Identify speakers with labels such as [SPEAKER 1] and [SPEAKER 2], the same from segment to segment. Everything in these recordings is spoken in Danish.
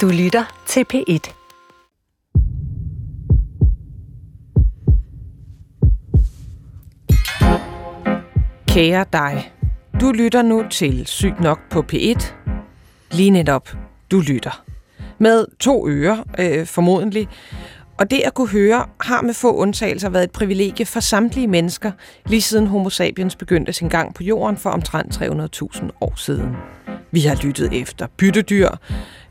[SPEAKER 1] Du lytter til P1.
[SPEAKER 2] Kære dig, du lytter nu til Sygt nok på P1. Lige netop, du lytter. Med to ører, øh, formodentlig. Og det at kunne høre har med få undtagelser været et privilegie for samtlige mennesker, lige siden homo sapiens begyndte sin gang på jorden for omtrent 300.000 år siden. Vi har lyttet efter byttedyr,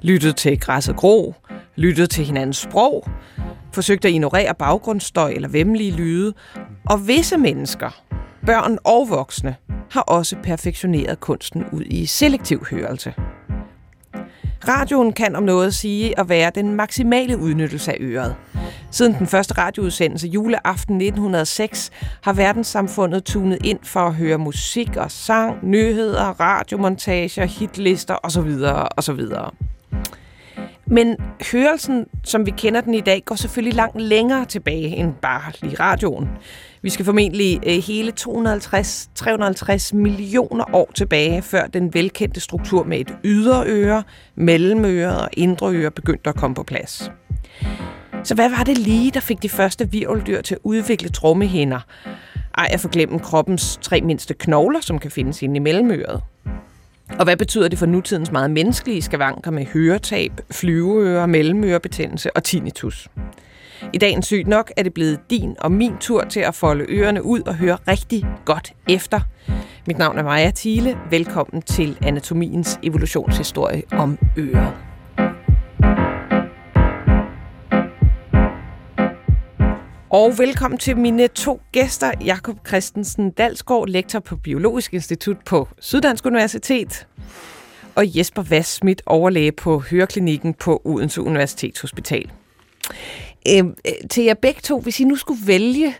[SPEAKER 2] lyttet til græs og gro, lyttet til hinandens sprog, forsøgt at ignorere baggrundsstøj eller vemmelige lyde, og visse mennesker, børn og voksne, har også perfektioneret kunsten ud i selektiv hørelse. Radioen kan om noget sige at være den maksimale udnyttelse af øret. Siden den første radioudsendelse juleaften 1906 har verdenssamfundet tunet ind for at høre musik og sang, nyheder, radiomontager, hitlister osv. osv. Men hørelsen, som vi kender den i dag, går selvfølgelig langt længere tilbage end bare lige radioen. Vi skal formentlig øh, hele 250-350 millioner år tilbage, før den velkendte struktur med et ydre øre, mellemøre og indre øre begyndte at komme på plads. Så hvad var det lige, der fik de første virveldyr til at udvikle trommehinder? Ej, at forglemme kroppens tre mindste knogler, som kan findes inde i mellemøret. Og hvad betyder det for nutidens meget menneskelige skavanker med høretab, flyveører, mellemørebetændelse og tinnitus? I dagens sygt nok er det blevet din og min tur til at folde ørerne ud og høre rigtig godt efter. Mit navn er Maja Thiele. Velkommen til Anatomiens evolutionshistorie om øret. Og velkommen til mine to gæster, Jakob Christensen Dalsgaard, lektor på Biologisk Institut på Syddansk Universitet, og Jesper Vassmith, overlæge på Høreklinikken på Odense Universitetshospital. Øhm, øh, til jer begge to, hvis I nu skulle vælge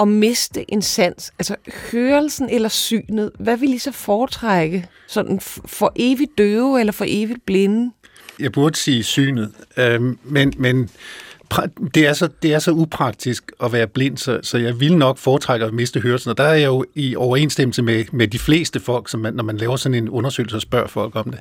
[SPEAKER 2] at miste en sans, altså hørelsen eller synet, hvad vil I så foretrække? Sådan for evigt døve eller for evigt blinde?
[SPEAKER 3] Jeg burde sige synet, øh, men, men det er, så, det er så upraktisk at være blind, så, så jeg vil nok foretrække at miste hørelsen, og der er jeg jo i overensstemmelse med, med de fleste folk, som man, når man laver sådan en undersøgelse og spørger folk om det.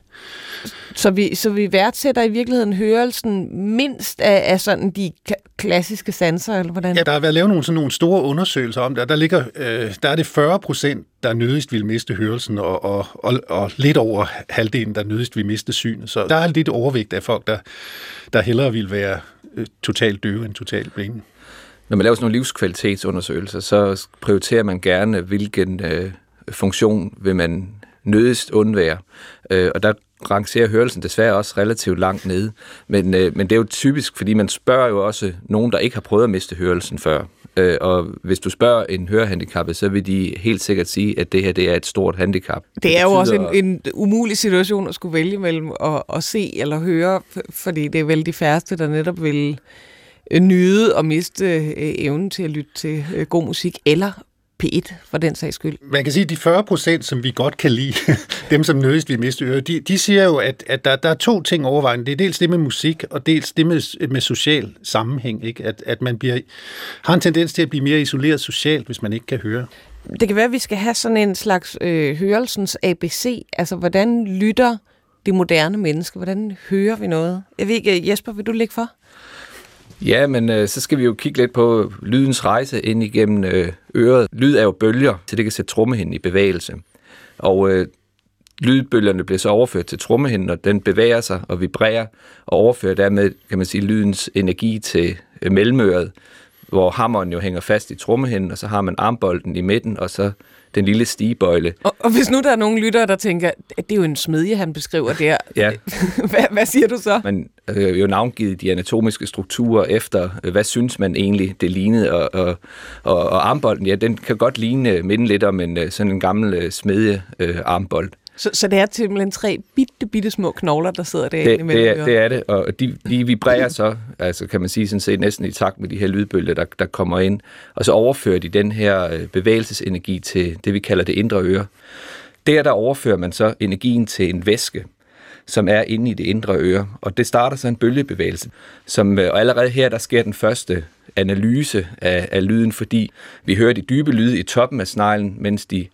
[SPEAKER 2] Så vi, så vi værdsætter i virkeligheden hørelsen mindst af, af sådan de klassiske sanser, eller hvordan?
[SPEAKER 3] Ja, der har været lavet nogle, sådan nogle store undersøgelser om det, og der, ligger, øh, der er det 40 procent, der nødigst vil miste hørelsen, og, og, og, og lidt over halvdelen, der nødigst vil miste synet. Så der er lidt overvægt af folk, der, der hellere vil være øh, totalt døve end totalt blinde.
[SPEAKER 4] Når man laver sådan nogle livskvalitetsundersøgelser, så prioriterer man gerne, hvilken øh, funktion vil man nødigst undvære. Øh, og der rangerer hørelsen desværre også relativt langt nede. Men, øh, men det er jo typisk, fordi man spørger jo også nogen, der ikke har prøvet at miste hørelsen før. Øh, og hvis du spørger en hørehandicappet, så vil de helt sikkert sige, at det her det er et stort handicap.
[SPEAKER 2] Det, det er jo også en, en umulig situation at skulle vælge mellem at, at se eller høre, fordi det er vel de færreste, der netop vil nyde og miste øh, evnen til at lytte til øh, god musik, eller P1 for den sags skyld.
[SPEAKER 3] Man kan sige, at de 40 procent, som vi godt kan lide, dem som nødigst vi miste øre, de, de siger jo, at, at der, der er to ting overvejende. Det er dels det med musik, og dels det med, med social sammenhæng. Ikke? At, at man bliver, har en tendens til at blive mere isoleret socialt, hvis man ikke kan høre.
[SPEAKER 2] Det kan være, at vi skal have sådan en slags øh, hørelsens ABC. Altså, hvordan lytter det moderne menneske? Hvordan hører vi noget? Jeg ved ikke, Jesper, vil du lægge for?
[SPEAKER 4] Ja, men øh, så skal vi jo kigge lidt på lydens rejse ind igennem øh, øret. Lyd er jo bølger, så det kan sætte trommehinden i bevægelse. Og øh, lydbølgerne bliver så overført til trommehinden, og den bevæger sig og vibrerer, og overfører dermed, kan man sige, lydens energi til øh, mellemøret, hvor hammeren jo hænger fast i trommehinden, og så har man armbolden i midten, og så den lille stigebøjle.
[SPEAKER 2] Og, og hvis nu der er nogle lyttere, der tænker, at det er jo en smedje, han beskriver der.
[SPEAKER 4] ja.
[SPEAKER 2] hvad, hvad siger du så?
[SPEAKER 4] Man øh, jo navngivet de anatomiske strukturer efter, øh, hvad synes man egentlig, det lignede, og, og, og, og armbolden, ja, den kan godt ligne, minde lidt om en, øh, sådan en gammel øh, smedje øh, armbold.
[SPEAKER 2] Så, så det er simpelthen tre bitte, bitte små knogler, der sidder derinde
[SPEAKER 4] det, imellem det er, det er det, og de, de vibrerer så, altså kan man sige sådan set næsten i takt med de her lydbølger, der, der kommer ind, og så overfører de den her øh, bevægelsesenergi til det, vi kalder det indre øre. Der, der overfører man så energien til en væske, som er inde i det indre øre, og det starter så en bølgebevægelse, som, øh, og allerede her, der sker den første analyse af, af lyden, fordi vi hører de dybe lyde i toppen af sneglen, mens de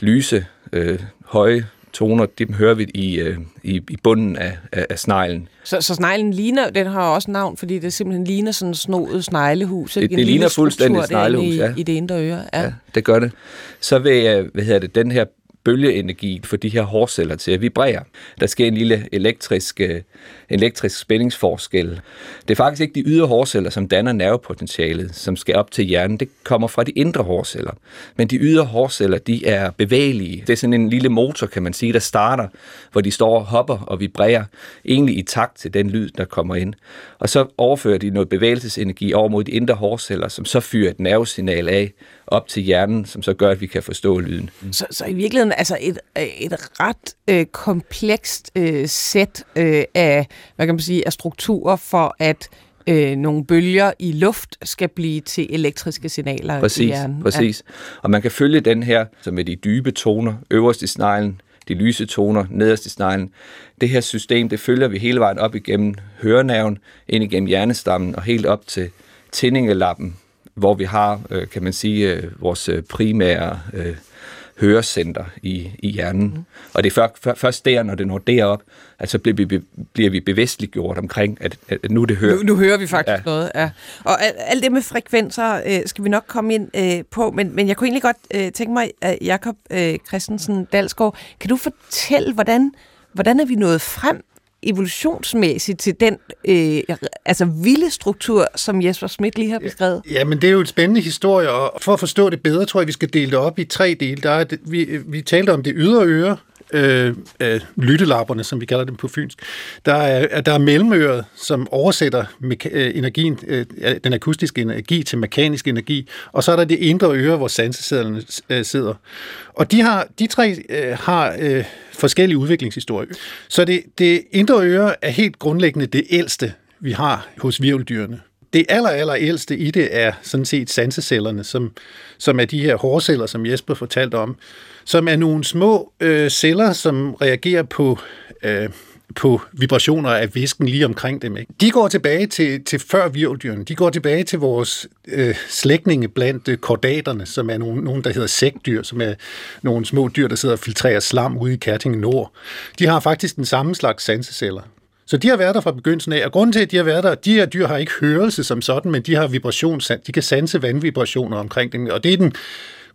[SPEAKER 4] lyse, øh, høje toner, dem hører vi i, øh, i, i bunden af, af, af sneglen.
[SPEAKER 2] Så, så sneglen ligner, den har også navn, fordi det simpelthen ligner sådan en snoet sneglehus.
[SPEAKER 4] Det, det ligner fuldstændig sneglehus,
[SPEAKER 2] i,
[SPEAKER 4] ja.
[SPEAKER 2] I det indre øre, ja. ja.
[SPEAKER 4] det gør det. Så vil, hvad hedder det, den her bølgeenergi for de her hårceller til at vibrere. Der sker en lille elektrisk, øh, elektrisk spændingsforskel. Det er faktisk ikke de ydre hårceller, som danner nervepotentialet, som skal op til hjernen. Det kommer fra de indre hårceller. Men de ydre hårceller, de er bevægelige. Det er sådan en lille motor, kan man sige, der starter, hvor de står og hopper og vibrerer, egentlig i takt til den lyd, der kommer ind. Og så overfører de noget bevægelsesenergi over mod de indre hårceller, som så fyrer et nervesignal af op til hjernen, som så gør, at vi kan forstå lyden.
[SPEAKER 2] Så, så i virkeligheden altså et, et ret øh, komplekst øh, sæt øh, af, hvad kan man sige, af strukturer for at øh, nogle bølger i luft skal blive til elektriske signaler
[SPEAKER 4] præcis,
[SPEAKER 2] i hjernen.
[SPEAKER 4] Præcis, ja. og man kan følge den her, som er de dybe toner, øverst i sneglen, de lyse toner nederst i sneglen. Det her system, det følger vi hele vejen op igennem hørenerven, ind igennem hjernestammen og helt op til tændingelappen, hvor vi har, øh, kan man sige, øh, vores primære øh, hørecenter i, i hjernen. Mm. Og det er før, før, først der, når det når derop, at så bliver vi, bliver vi bevidstligt gjort omkring, at, at nu det hører.
[SPEAKER 2] Nu, nu hører vi faktisk ja. noget, ja. Og alt det med frekvenser øh, skal vi nok komme ind øh, på, men, men jeg kunne egentlig godt øh, tænke mig, at Jakob øh, Christensen Dalsgaard, kan du fortælle, hvordan, hvordan er vi nået frem evolutionsmæssigt til den øh, altså vilde struktur, som Jesper Schmidt lige har beskrevet?
[SPEAKER 3] Ja, men det er jo et spændende historie, og for at forstå det bedre, tror jeg, vi skal dele det op i tre dele. Der er det, vi, vi talte om det ydre øre, øh, øh, lyttelapperne, som vi kalder dem på fynsk. Der er, der er mellemøret, som oversætter meka- øh, energien, øh, den akustiske energi til mekanisk energi, og så er der det indre øre, hvor sansesæderne øh, sidder. Og de, har, de tre øh, har øh, forskellige udviklingshistorier. Så det, det indre øre er helt grundlæggende det ældste, vi har hos virveldyrene. Det aller, aller ældste i det er sådan set sansecellerne, som, som er de her hårceller, som Jesper fortalte om, som er nogle små øh, celler, som reagerer på, øh, på vibrationer af væsken lige omkring dem. Ikke? De går tilbage til, til før virveldyrene. De går tilbage til vores øh, slægtninge blandt øh, kordaterne, som er nogle, nogle, der hedder sækdyr, som er nogle små dyr, der sidder og filtrerer slam ude i Kærtingen Nord. De har faktisk den samme slags sanseceller. Så de har været der fra begyndelsen af, og grunden til, at de har været der, de her dyr har ikke hørelse som sådan, men de har vibrationssand. de kan sanse vandvibrationer omkring dem, og det er den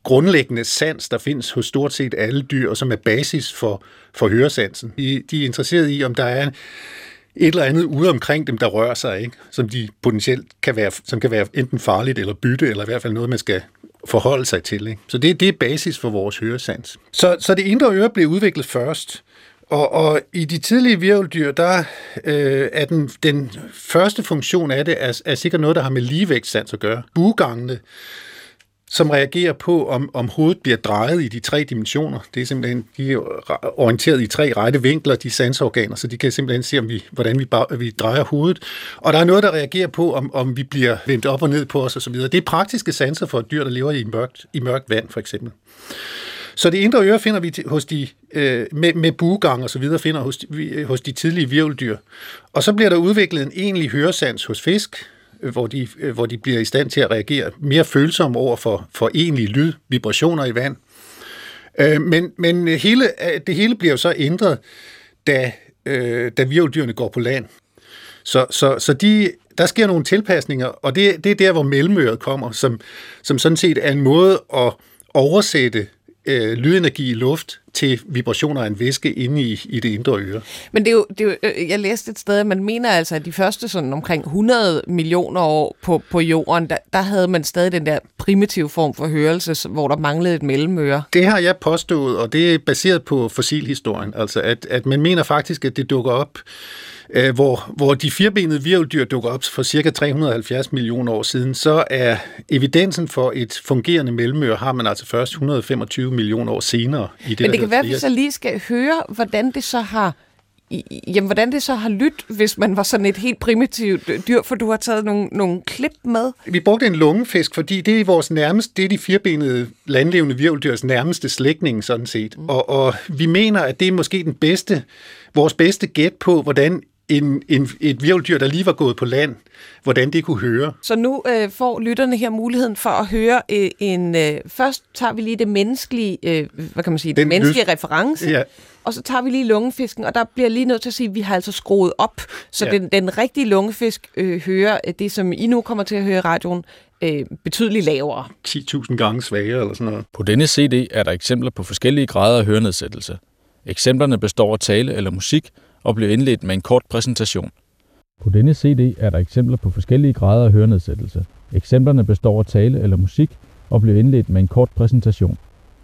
[SPEAKER 3] grundlæggende sans, der findes hos stort set alle dyr, og som er basis for, for høresansen. De, de er interesseret i, om der er et eller andet ude omkring dem, der rører sig, ikke? som de potentielt kan være, som kan være enten farligt eller bytte, eller i hvert fald noget, man skal forholde sig til. Ikke? Så det, det er basis for vores høresans. Så, så det indre øre blev udviklet først, og, og i de tidlige virveldyr, der øh, er den, den første funktion af det, er, er sikkert noget, der har med ligevægtssans at gøre. Bugangene, som reagerer på, om, om hovedet bliver drejet i de tre dimensioner. Det er simpelthen, de er orienteret i tre rette vinkler, de sansorganer, så de kan simpelthen se, om vi, hvordan vi, bare, vi drejer hovedet. Og der er noget, der reagerer på, om, om vi bliver vendt op og ned på os osv. Det er praktiske sanser for et dyr, der lever i mørkt, i mørkt vand, for eksempel. Så det indre øre finder vi hos de, øh, med, med buegang og så videre, finder hos de, øh, hos de tidlige virveldyr. Og så bliver der udviklet en egentlig høresans hos fisk, øh, hvor de, øh, hvor de bliver i stand til at reagere mere følsomme over for, for egentlige lyd, vibrationer i vand. Øh, men men hele, det hele bliver jo så ændret, da, øh, da virveldyrene går på land. Så, så, så de, der sker nogle tilpasninger, og det, det er der, hvor mellemøret kommer, som, som sådan set er en måde at oversætte øh, lydenergi i luft til vibrationer af en væske inde i, i det indre øre.
[SPEAKER 2] Men det er, jo, det er jo, øh, jeg læste et sted, at man mener altså, at de første sådan omkring 100 millioner år på, på jorden, der, der havde man stadig den der primitive form for hørelse, hvor der manglede et mellemøre.
[SPEAKER 3] Det har jeg påstået, og det er baseret på fossilhistorien. Altså, at, at man mener faktisk, at det dukker op øh, hvor, hvor de firbenede virveldyr dukker op for cirka 370 millioner år siden, så er evidensen for et fungerende mellemøre har man altså først 125 millioner år senere. I det,
[SPEAKER 2] Men det kan være, at vi så lige skal høre, hvordan det så har Jamen, hvordan det så har lyttet, hvis man var sådan et helt primitivt dyr, for du har taget nogle, nogle klip med?
[SPEAKER 3] Vi brugte en lungefisk, fordi det er vores nærmeste, det er de firbenede landlevende virveldyrs nærmeste slægtning, sådan set. Mm. Og, og vi mener, at det er måske den bedste, vores bedste gæt på, hvordan en, en, et virveldyr, der lige var gået på land, hvordan det kunne høre.
[SPEAKER 2] Så nu øh, får lytterne her muligheden for at høre øh, en... Øh, først tager vi lige det menneskelige, øh, hvad kan man sige, den
[SPEAKER 3] Den
[SPEAKER 2] menneskelige
[SPEAKER 3] lys-
[SPEAKER 2] reference,
[SPEAKER 3] Ja,
[SPEAKER 2] og så tager vi lige lungefisken, og der bliver lige nødt til at sige, at vi har altså skruet op, så
[SPEAKER 3] Ja.
[SPEAKER 2] ja. den, den rigtige lungefisk øh, hører øh, det, som I nu kommer til at høre i radioen, øh, betydeligt lavere.
[SPEAKER 3] 10.000 gange svagere eller sådan noget.
[SPEAKER 1] På denne CD er der eksempler på forskellige grader af hørenedsættelse. Eksemplerne består af tale eller musik og bliver indledt med en kort præsentation. På denne CD er der eksempler på forskellige grader af hørenedsættelse. Eksemplerne består af tale eller musik og bliver indledt med en kort præsentation.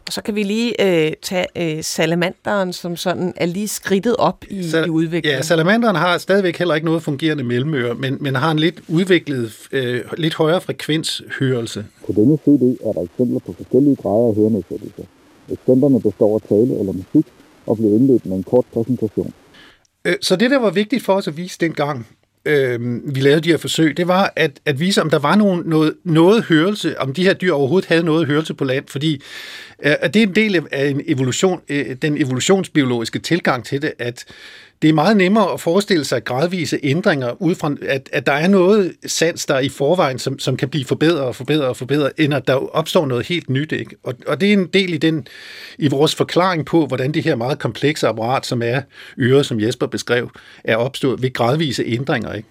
[SPEAKER 2] Og så kan vi lige øh, tage øh, salamanderen, som sådan er lige skridtet op i,
[SPEAKER 3] Sal-
[SPEAKER 2] i udviklingen.
[SPEAKER 3] Ja, salamanderen har stadigvæk heller ikke noget fungerende mellemøre, men, men har en lidt udviklet, øh, lidt højere frekvenshørelse.
[SPEAKER 5] På denne CD er der eksempler på forskellige grader af hørenedsættelse. Eksemplerne består af tale eller musik og bliver indledt med en kort præsentation.
[SPEAKER 3] Øh, så det, der var vigtigt for os at vise dengang, øh, vi lavede de her forsøg, det var at, at vise, om der var nogen, noget, noget hørelse, om de her dyr overhovedet havde noget hørelse på land, fordi øh, at det er en del af en evolution, øh, den evolutionsbiologiske tilgang til det, at det er meget nemmere at forestille sig gradvise ændringer, ud fra, at, at der er noget sans, der er i forvejen, som, som kan blive forbedret og forbedret og forbedret, end at der opstår noget helt nyt. Ikke? Og, og det er en del i, den, i vores forklaring på, hvordan det her meget komplekse apparat, som er øret, som Jesper beskrev, er opstået ved gradvise ændringer. Ikke?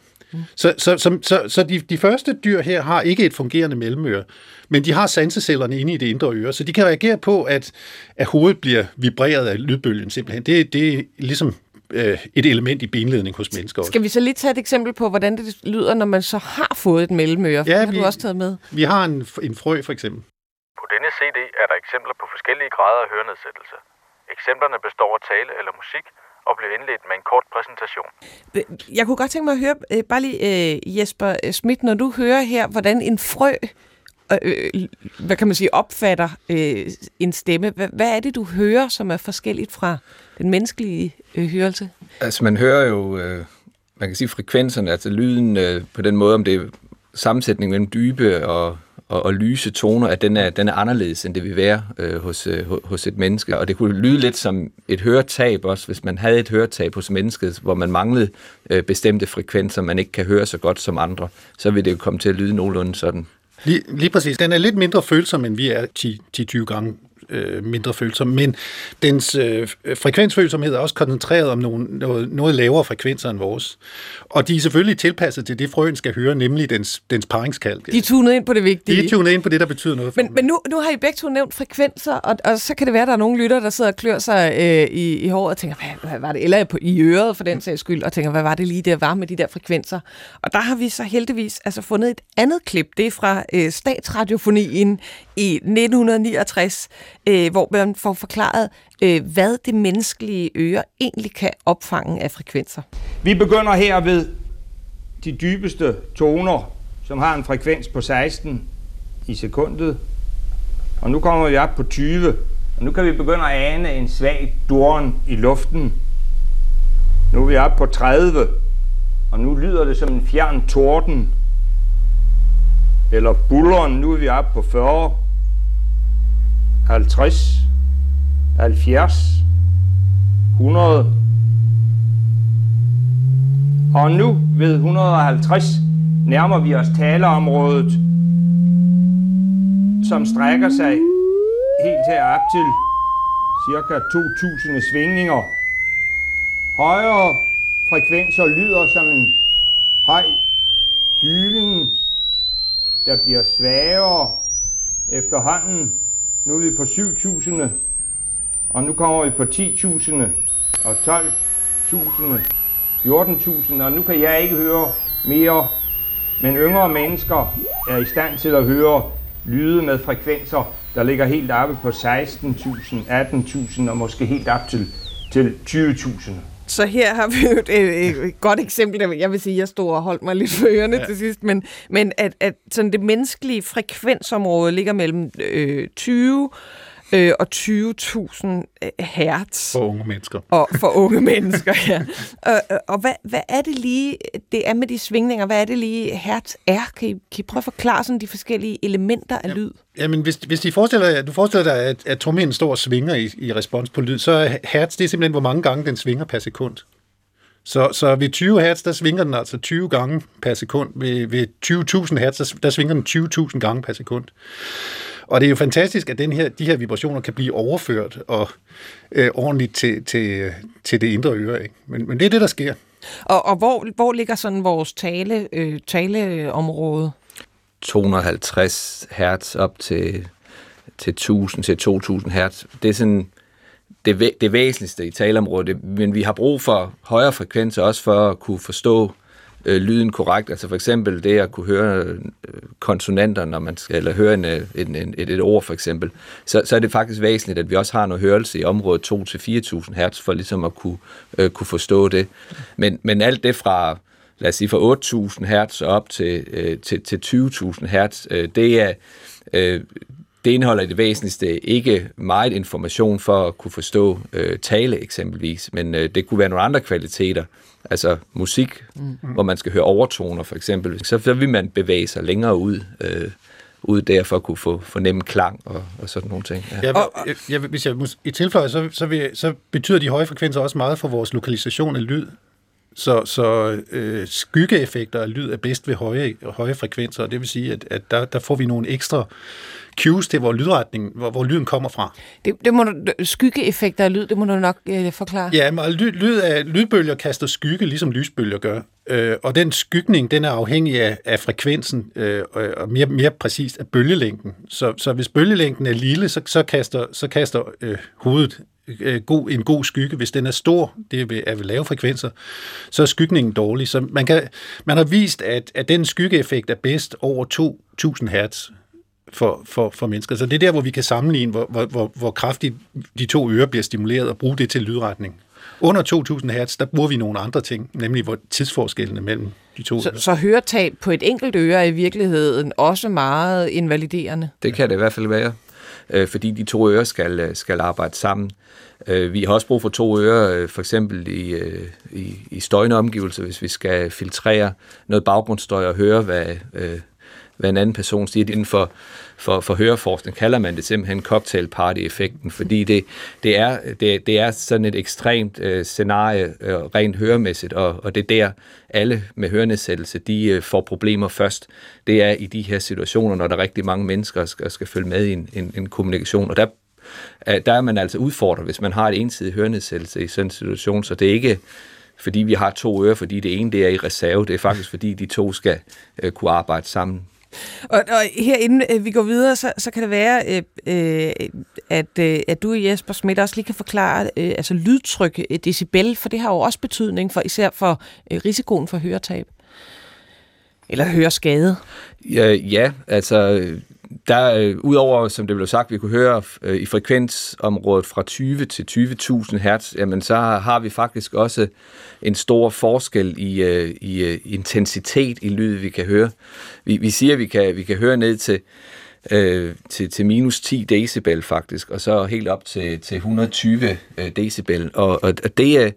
[SPEAKER 3] Så, så, så, så, så de, de første dyr her har ikke et fungerende mellemøre, men de har sansecellerne inde i det indre øre, så de kan reagere på, at, at hovedet bliver vibreret af lydbølgen simpelthen. Det, det er ligesom øh, et element i benledning hos mennesker også.
[SPEAKER 2] Skal vi så lige tage et eksempel på, hvordan det lyder, når man så har fået et mellemøre?
[SPEAKER 3] Ja,
[SPEAKER 2] det har
[SPEAKER 3] vi-
[SPEAKER 2] du også taget med.
[SPEAKER 3] Vi har en, en frø for eksempel.
[SPEAKER 6] På denne CD er der eksempler på forskellige grader af hørenedsættelse. Eksemplerne består af tale eller musik og bliver indledt med en kort præsentation.
[SPEAKER 2] Jeg kunne godt tænke mig at høre, øh, bare lige øh, Jesper Schmidt, når du hører her, hvordan en frø, øh, hvad kan man sige, opfatter øh, en stemme. Hvad, hvad er det, du hører, som er forskelligt fra den menneskelige øh, hørelse?
[SPEAKER 4] Altså man hører jo, øh, man kan sige frekvenserne, altså lyden øh, på den måde, om det er sammensætning mellem dybe og, og, og lyse toner, at den er, den er anderledes, end det vil være øh, hos, øh, hos et menneske. Og det kunne lyde lidt som et høretab også, hvis man havde et høretab hos mennesket, hvor man manglede øh, bestemte frekvenser, man ikke kan høre så godt som andre, så ville det jo komme til at lyde nogenlunde sådan.
[SPEAKER 3] Lige, lige præcis. Den er lidt mindre følsom, end vi er 10-20 gange øh, mindre følsom, men dens øh, frekvensfølsomhed er også koncentreret om nogle, noget, noget lavere frekvenser end vores. Og de er selvfølgelig tilpasset til det, frøen skal høre, nemlig dens, dens paringskald.
[SPEAKER 2] De er tunet ind på det vigtige.
[SPEAKER 3] de er tunet ind på det, der betyder noget for
[SPEAKER 2] Men, men nu, nu har I begge to nævnt frekvenser, og, og så kan det være, at der er nogle lytter, der sidder og klør sig øh, i, i håret og tænker, hvad, hvad var det? Eller på, i øret for den sags skyld, og tænker, hvad var det lige, der var med de der frekvenser? Og der har vi så heldigvis altså fundet et andet klip. Det er fra øh, statsradiofonien i 1969, øh, hvor man får forklaret, øh, hvad det menneskelige øre egentlig kan opfange af frekvenser.
[SPEAKER 7] Vi begynder her ved de dybeste toner, som har en frekvens på 16 i sekundet. Og nu kommer vi op på 20, og nu kan vi begynde at ane en svag duren i luften. Nu er vi oppe på 30, og nu lyder det som en fjern torden. Eller bulleren, nu er vi oppe på 40, 50, 70, 100, og nu ved 150 nærmer vi os taleområdet, som strækker sig helt herop til cirka 2000 svingninger. Højere frekvenser lyder som en høj hylen, der bliver svagere efterhånden. Nu er vi på 7000, og nu kommer vi på 10.000 og 12.000 14.000, og nu kan jeg ikke høre mere, men yngre mennesker er i stand til at høre lyde med frekvenser, der ligger helt oppe på 16.000, 18.000 og måske helt op til, til 20.000.
[SPEAKER 2] Så her har vi jo et, et, et godt eksempel. Jeg vil sige, at jeg stod og holdt mig lidt for ørerne ja. til sidst, men, men at, at sådan det menneskelige frekvensområde ligger mellem øh, 20 øh, og 20.000 øh, hertz.
[SPEAKER 3] for unge mennesker.
[SPEAKER 2] Og for unge mennesker, ja. Og, og- hvad, hvad er det lige, det er med de svingninger, hvad er det lige, hertz er? Kan I, kan I prøve at forklare sådan de forskellige elementer af lyd?
[SPEAKER 3] Jamen, hvis, hvis de forestiller, dig- du forestiller dig, at, at trommehinden står og svinger i, i respons på lyd, så er hertz, det er simpelthen, hvor mange gange den svinger per sekund. Så, så ved 20 hertz, der svinger den altså 20 gange per sekund. Ved, ved 20.000 hertz, der, der svinger den 20.000 gange per sekund. Og det er jo fantastisk, at den her, de her vibrationer kan blive overført og øh, ordentligt til, til, til det indre øre. Ikke? Men, men det er det, der sker.
[SPEAKER 2] Og, og hvor, hvor ligger sådan vores tale, øh, taleområde?
[SPEAKER 4] 250 hertz op til, til 1000 til 2000 hertz. Det er sådan det, det væsentligste i taleområdet, men vi har brug for højere frekvenser også for at kunne forstå øh, lyden korrekt. Altså for eksempel det at kunne høre øh, konsonanter, når man skal, eller høre en, øh, en, en, et, et ord for eksempel, så, så er det faktisk væsentligt, at vi også har noget hørelse i området 2-4.000 hertz, for ligesom at kunne, øh, kunne forstå det. Men, men alt det fra lad os sige fra 8.000 hertz op til, øh, til, til 20.000 hertz, øh, det er øh, det indeholder i det væsentligste ikke meget information for at kunne forstå øh, tale eksempelvis, men øh, det kunne være nogle andre kvaliteter, altså musik, mm. hvor man skal høre overtoner for eksempel, så vil man bevæge sig længere ud, øh, ud der for at kunne få fornemme klang og, og sådan nogle ting.
[SPEAKER 3] Ja. Ja, jeg, jeg, hvis jeg i tilføjer, så, så, vil, så betyder de høje frekvenser også meget for vores lokalisation af lyd. Så, så øh, skyggeeffekter af lyd er bedst ved høje, høje frekvenser, og det vil sige, at, at der, der får vi nogle ekstra cues til, hvor lydretningen, hvor, hvor lyden kommer fra.
[SPEAKER 2] Det, det må du, skyggeeffekter af lyd, det må du nok øh, forklare.
[SPEAKER 3] Ja, men lyd, lyd af, lydbølger kaster skygge, ligesom lysbølger gør. Øh, og den skygning, den er afhængig af, af frekvensen, øh, og mere, mere præcist af bølgelængden. Så, så hvis bølgelængden er lille, så, så kaster, så kaster øh, hovedet øh, god, en god skygge. Hvis den er stor, det er ved lave frekvenser, så er skygningen dårlig. Så man, kan, man har vist, at, at den skyggeeffekt er bedst over 2000 hertz for, for, for mennesker. Så det er der, hvor vi kan sammenligne, hvor, hvor, hvor, hvor kraftigt de to ører bliver stimuleret og bruge det til lydretning. Under 2000 Hz, der bruger vi nogle andre ting, nemlig hvor tidsforskellene mellem de to
[SPEAKER 2] så, ører. Så høretab på et enkelt øre er i virkeligheden også meget invaliderende?
[SPEAKER 4] Det kan det i hvert fald være, øh, fordi de to ører skal, øh, skal arbejde sammen. Øh, vi har også brug for to ører, øh, for eksempel i, øh, i, i støjende omgivelser, hvis vi skal filtrere noget baggrundsstøj og høre, hvad, hvad en anden person siger. Inden for for, for høreforskning kalder man det simpelthen cocktail party-effekten, fordi det, det, er, det, det er sådan et ekstremt øh, scenarie øh, rent høremæssigt, og, og det er der alle med hørenedsættelse, de øh, får problemer først. Det er i de her situationer, når der er rigtig mange mennesker skal, skal følge med i en, en, en kommunikation, og der øh, der er man altså udfordret, hvis man har et ensidigt hørenedsættelse i sådan en situation, så det er ikke fordi vi har to ører, fordi det ene det er i reserve, det er faktisk fordi de to skal øh, kunne arbejde sammen
[SPEAKER 2] og, og herinde øh, vi går videre, så, så kan det være, øh, øh, at, øh, at du, Jesper Schmidt, også lige kan forklare øh, altså lydtryk, øh, decibel, for det har jo også betydning for især for øh, risikoen for høretab. Eller høreskade.
[SPEAKER 4] Ja, ja altså der, øh, udover, som det blev sagt, vi kunne høre øh, i frekvensområdet fra 20 til 20.000 hertz, jamen så har vi faktisk også en stor forskel i, øh, i øh, intensitet i lyd, vi kan høre. Vi, vi siger, at vi kan, vi kan høre ned til øh, til, til minus 10 decibel faktisk, og så helt op til, til 120 øh, decibel. Og, og, og det, er,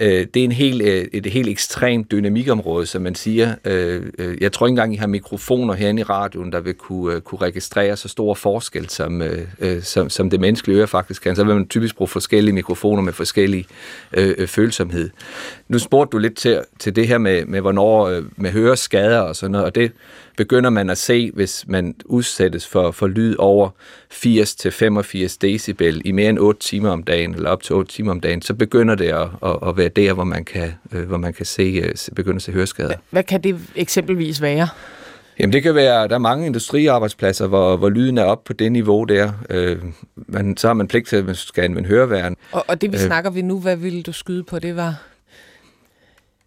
[SPEAKER 4] øh, det er en helt, øh, et helt ekstremt dynamikområde, som man siger. Øh, øh, jeg tror ikke engang, I har mikrofoner herinde i radioen, der vil kunne, øh, kunne registrere så stor forskel, som, øh, øh, som, som det menneskelige øre faktisk kan. Så vil man typisk bruge forskellige mikrofoner med forskellig øh, øh, følsomhed. Nu spurgte du lidt til, til det her med, med hvornår øh, med høreskader og sådan noget, og det begynder man at se, hvis man udsættes for, for lyd over 80-85 decibel i mere end 8 timer om dagen, eller op til 8 timer om dagen, så begynder det at, at, at være der, hvor man kan, øh, hvor man kan se, øh, begynde at se høreskader.
[SPEAKER 2] Hvad kan det eksempelvis være?
[SPEAKER 4] Jamen det kan være, der er mange industriarbejdspladser, hvor, hvor lyden er op på det niveau der. Øh, man, så har man pligt til, at man skal anvende høreværen.
[SPEAKER 2] Og, og det vi øh, snakker vi nu, hvad ville du skyde på, det var?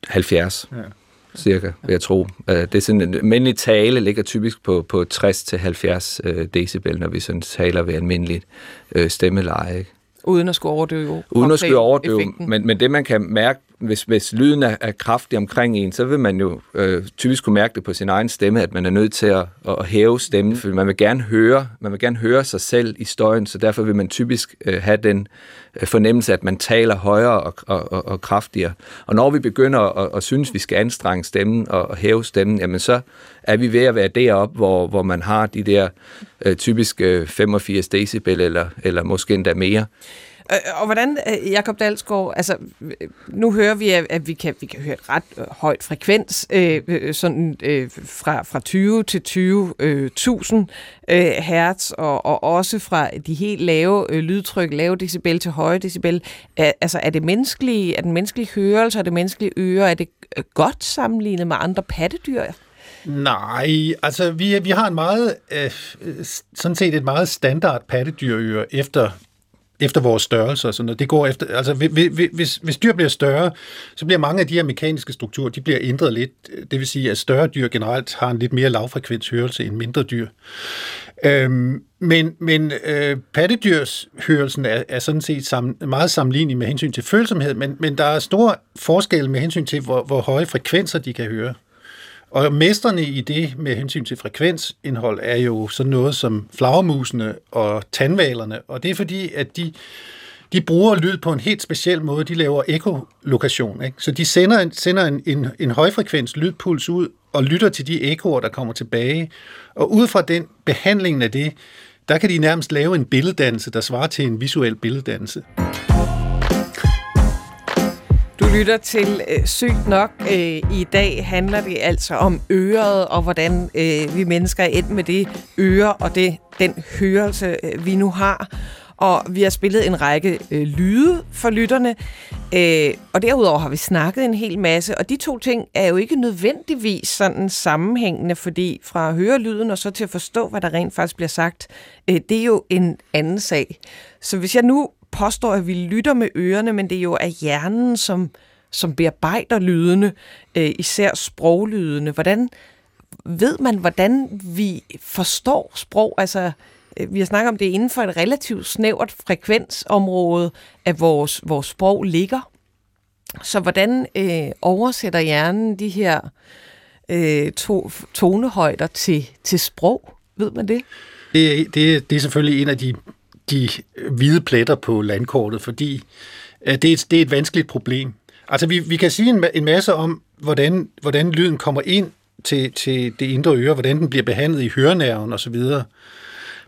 [SPEAKER 4] 70. Ja cirka, vil jeg tro. Øh, det er sådan, en almindelig tale ligger typisk på, på 60-70 øh, decibel, når vi sådan taler ved almindeligt øh, stemmeleje. Ikke?
[SPEAKER 2] Uden at skulle overdøve.
[SPEAKER 4] Uden at skulle overdøve. Men, men det man kan mærke, hvis, hvis lyden er, er kraftig omkring en, så vil man jo øh, typisk kunne mærke det på sin egen stemme, at man er nødt til at, at hæve stemmen, for man vil gerne høre, man vil gerne høre sig selv i støjen, så derfor vil man typisk øh, have den Øh, fornemmelse, at man taler højere og, og, og, og kraftigere. Og når vi begynder at, at synes, vi skal anstrenge stemmen og, og hæve stemmen, jamen så er vi ved at være deroppe, hvor, hvor man har de der øh, typisk øh, 85 decibel eller, eller måske endda mere.
[SPEAKER 2] Og hvordan, øh, Jakob Dalsgaard, altså øh, nu hører vi, at vi kan, vi kan høre et ret øh, højt frekvens, øh, sådan øh, fra, fra 20 til 20.000 øh, hertz, og, og også fra de helt lave øh, lydtryk, lave decibel til høje decibel. Altså er det menneskelige, er den menneskelige hørelse, er det menneskelige øre, er det godt sammenlignet med andre pattedyr?
[SPEAKER 3] Nej, altså vi, vi har en meget, øh, sådan set et meget standard pattedyrøre efter efter vores størrelse og sådan noget. Det går efter, altså hvis, hvis dyr bliver større, så bliver mange af de her mekaniske strukturer, de bliver ændret lidt. Det vil sige, at større dyr generelt har en lidt mere lavfrekvens hørelse end mindre dyr. Øhm, men men øh, pattedyrshørelsen er, er sådan set sammen, meget sammenlignelig med hensyn til følsomhed, men, men der er store forskelle med hensyn til, hvor, hvor høje frekvenser de kan høre. Og mesterne i det med hensyn til frekvensindhold er jo sådan noget som flagermusene og tandvalerne, og det er fordi, at de, de bruger lyd på en helt speciel måde. De laver ekolokation. Ikke? Så de sender, en, sender en, en, en højfrekvens lydpuls ud og lytter til de ekoer, der kommer tilbage. Og ud fra den behandling af det, der kan de nærmest lave en billeddannelse, der svarer til en visuel billeddannelse du
[SPEAKER 2] lytter til øh, Sygt Nok. Øh, I dag handler det altså om øret, og hvordan øh, vi mennesker er endt med det øre og det, den hørelse, øh, vi nu har. Og vi har spillet en række øh, lyde for lytterne, øh, og derudover har vi snakket en hel masse. Og de to ting er jo ikke nødvendigvis sådan sammenhængende, fordi fra at høre lyden og så til at forstå, hvad der rent faktisk bliver sagt, øh, det er jo en anden sag. Så hvis jeg nu påstår, at vi lytter med ørerne, men det er jo af hjernen, som, som bearbejder lydene, øh, især sproglydene. Hvordan ved man, hvordan vi forstår sprog? Altså, øh, vi har snakket om det inden for et relativt snævert frekvensområde, at vores, vores sprog ligger. Så hvordan øh, oversætter hjernen de her øh, to, tonehøjder til, til sprog? Ved man det?
[SPEAKER 3] Det, det? det er selvfølgelig en af de de øh, hvide pletter på landkortet, fordi øh, det, er, det er et vanskeligt problem. Altså, vi, vi kan sige en, en masse om, hvordan, hvordan lyden kommer ind til, til det indre øre, hvordan den bliver behandlet i hørenerven osv.,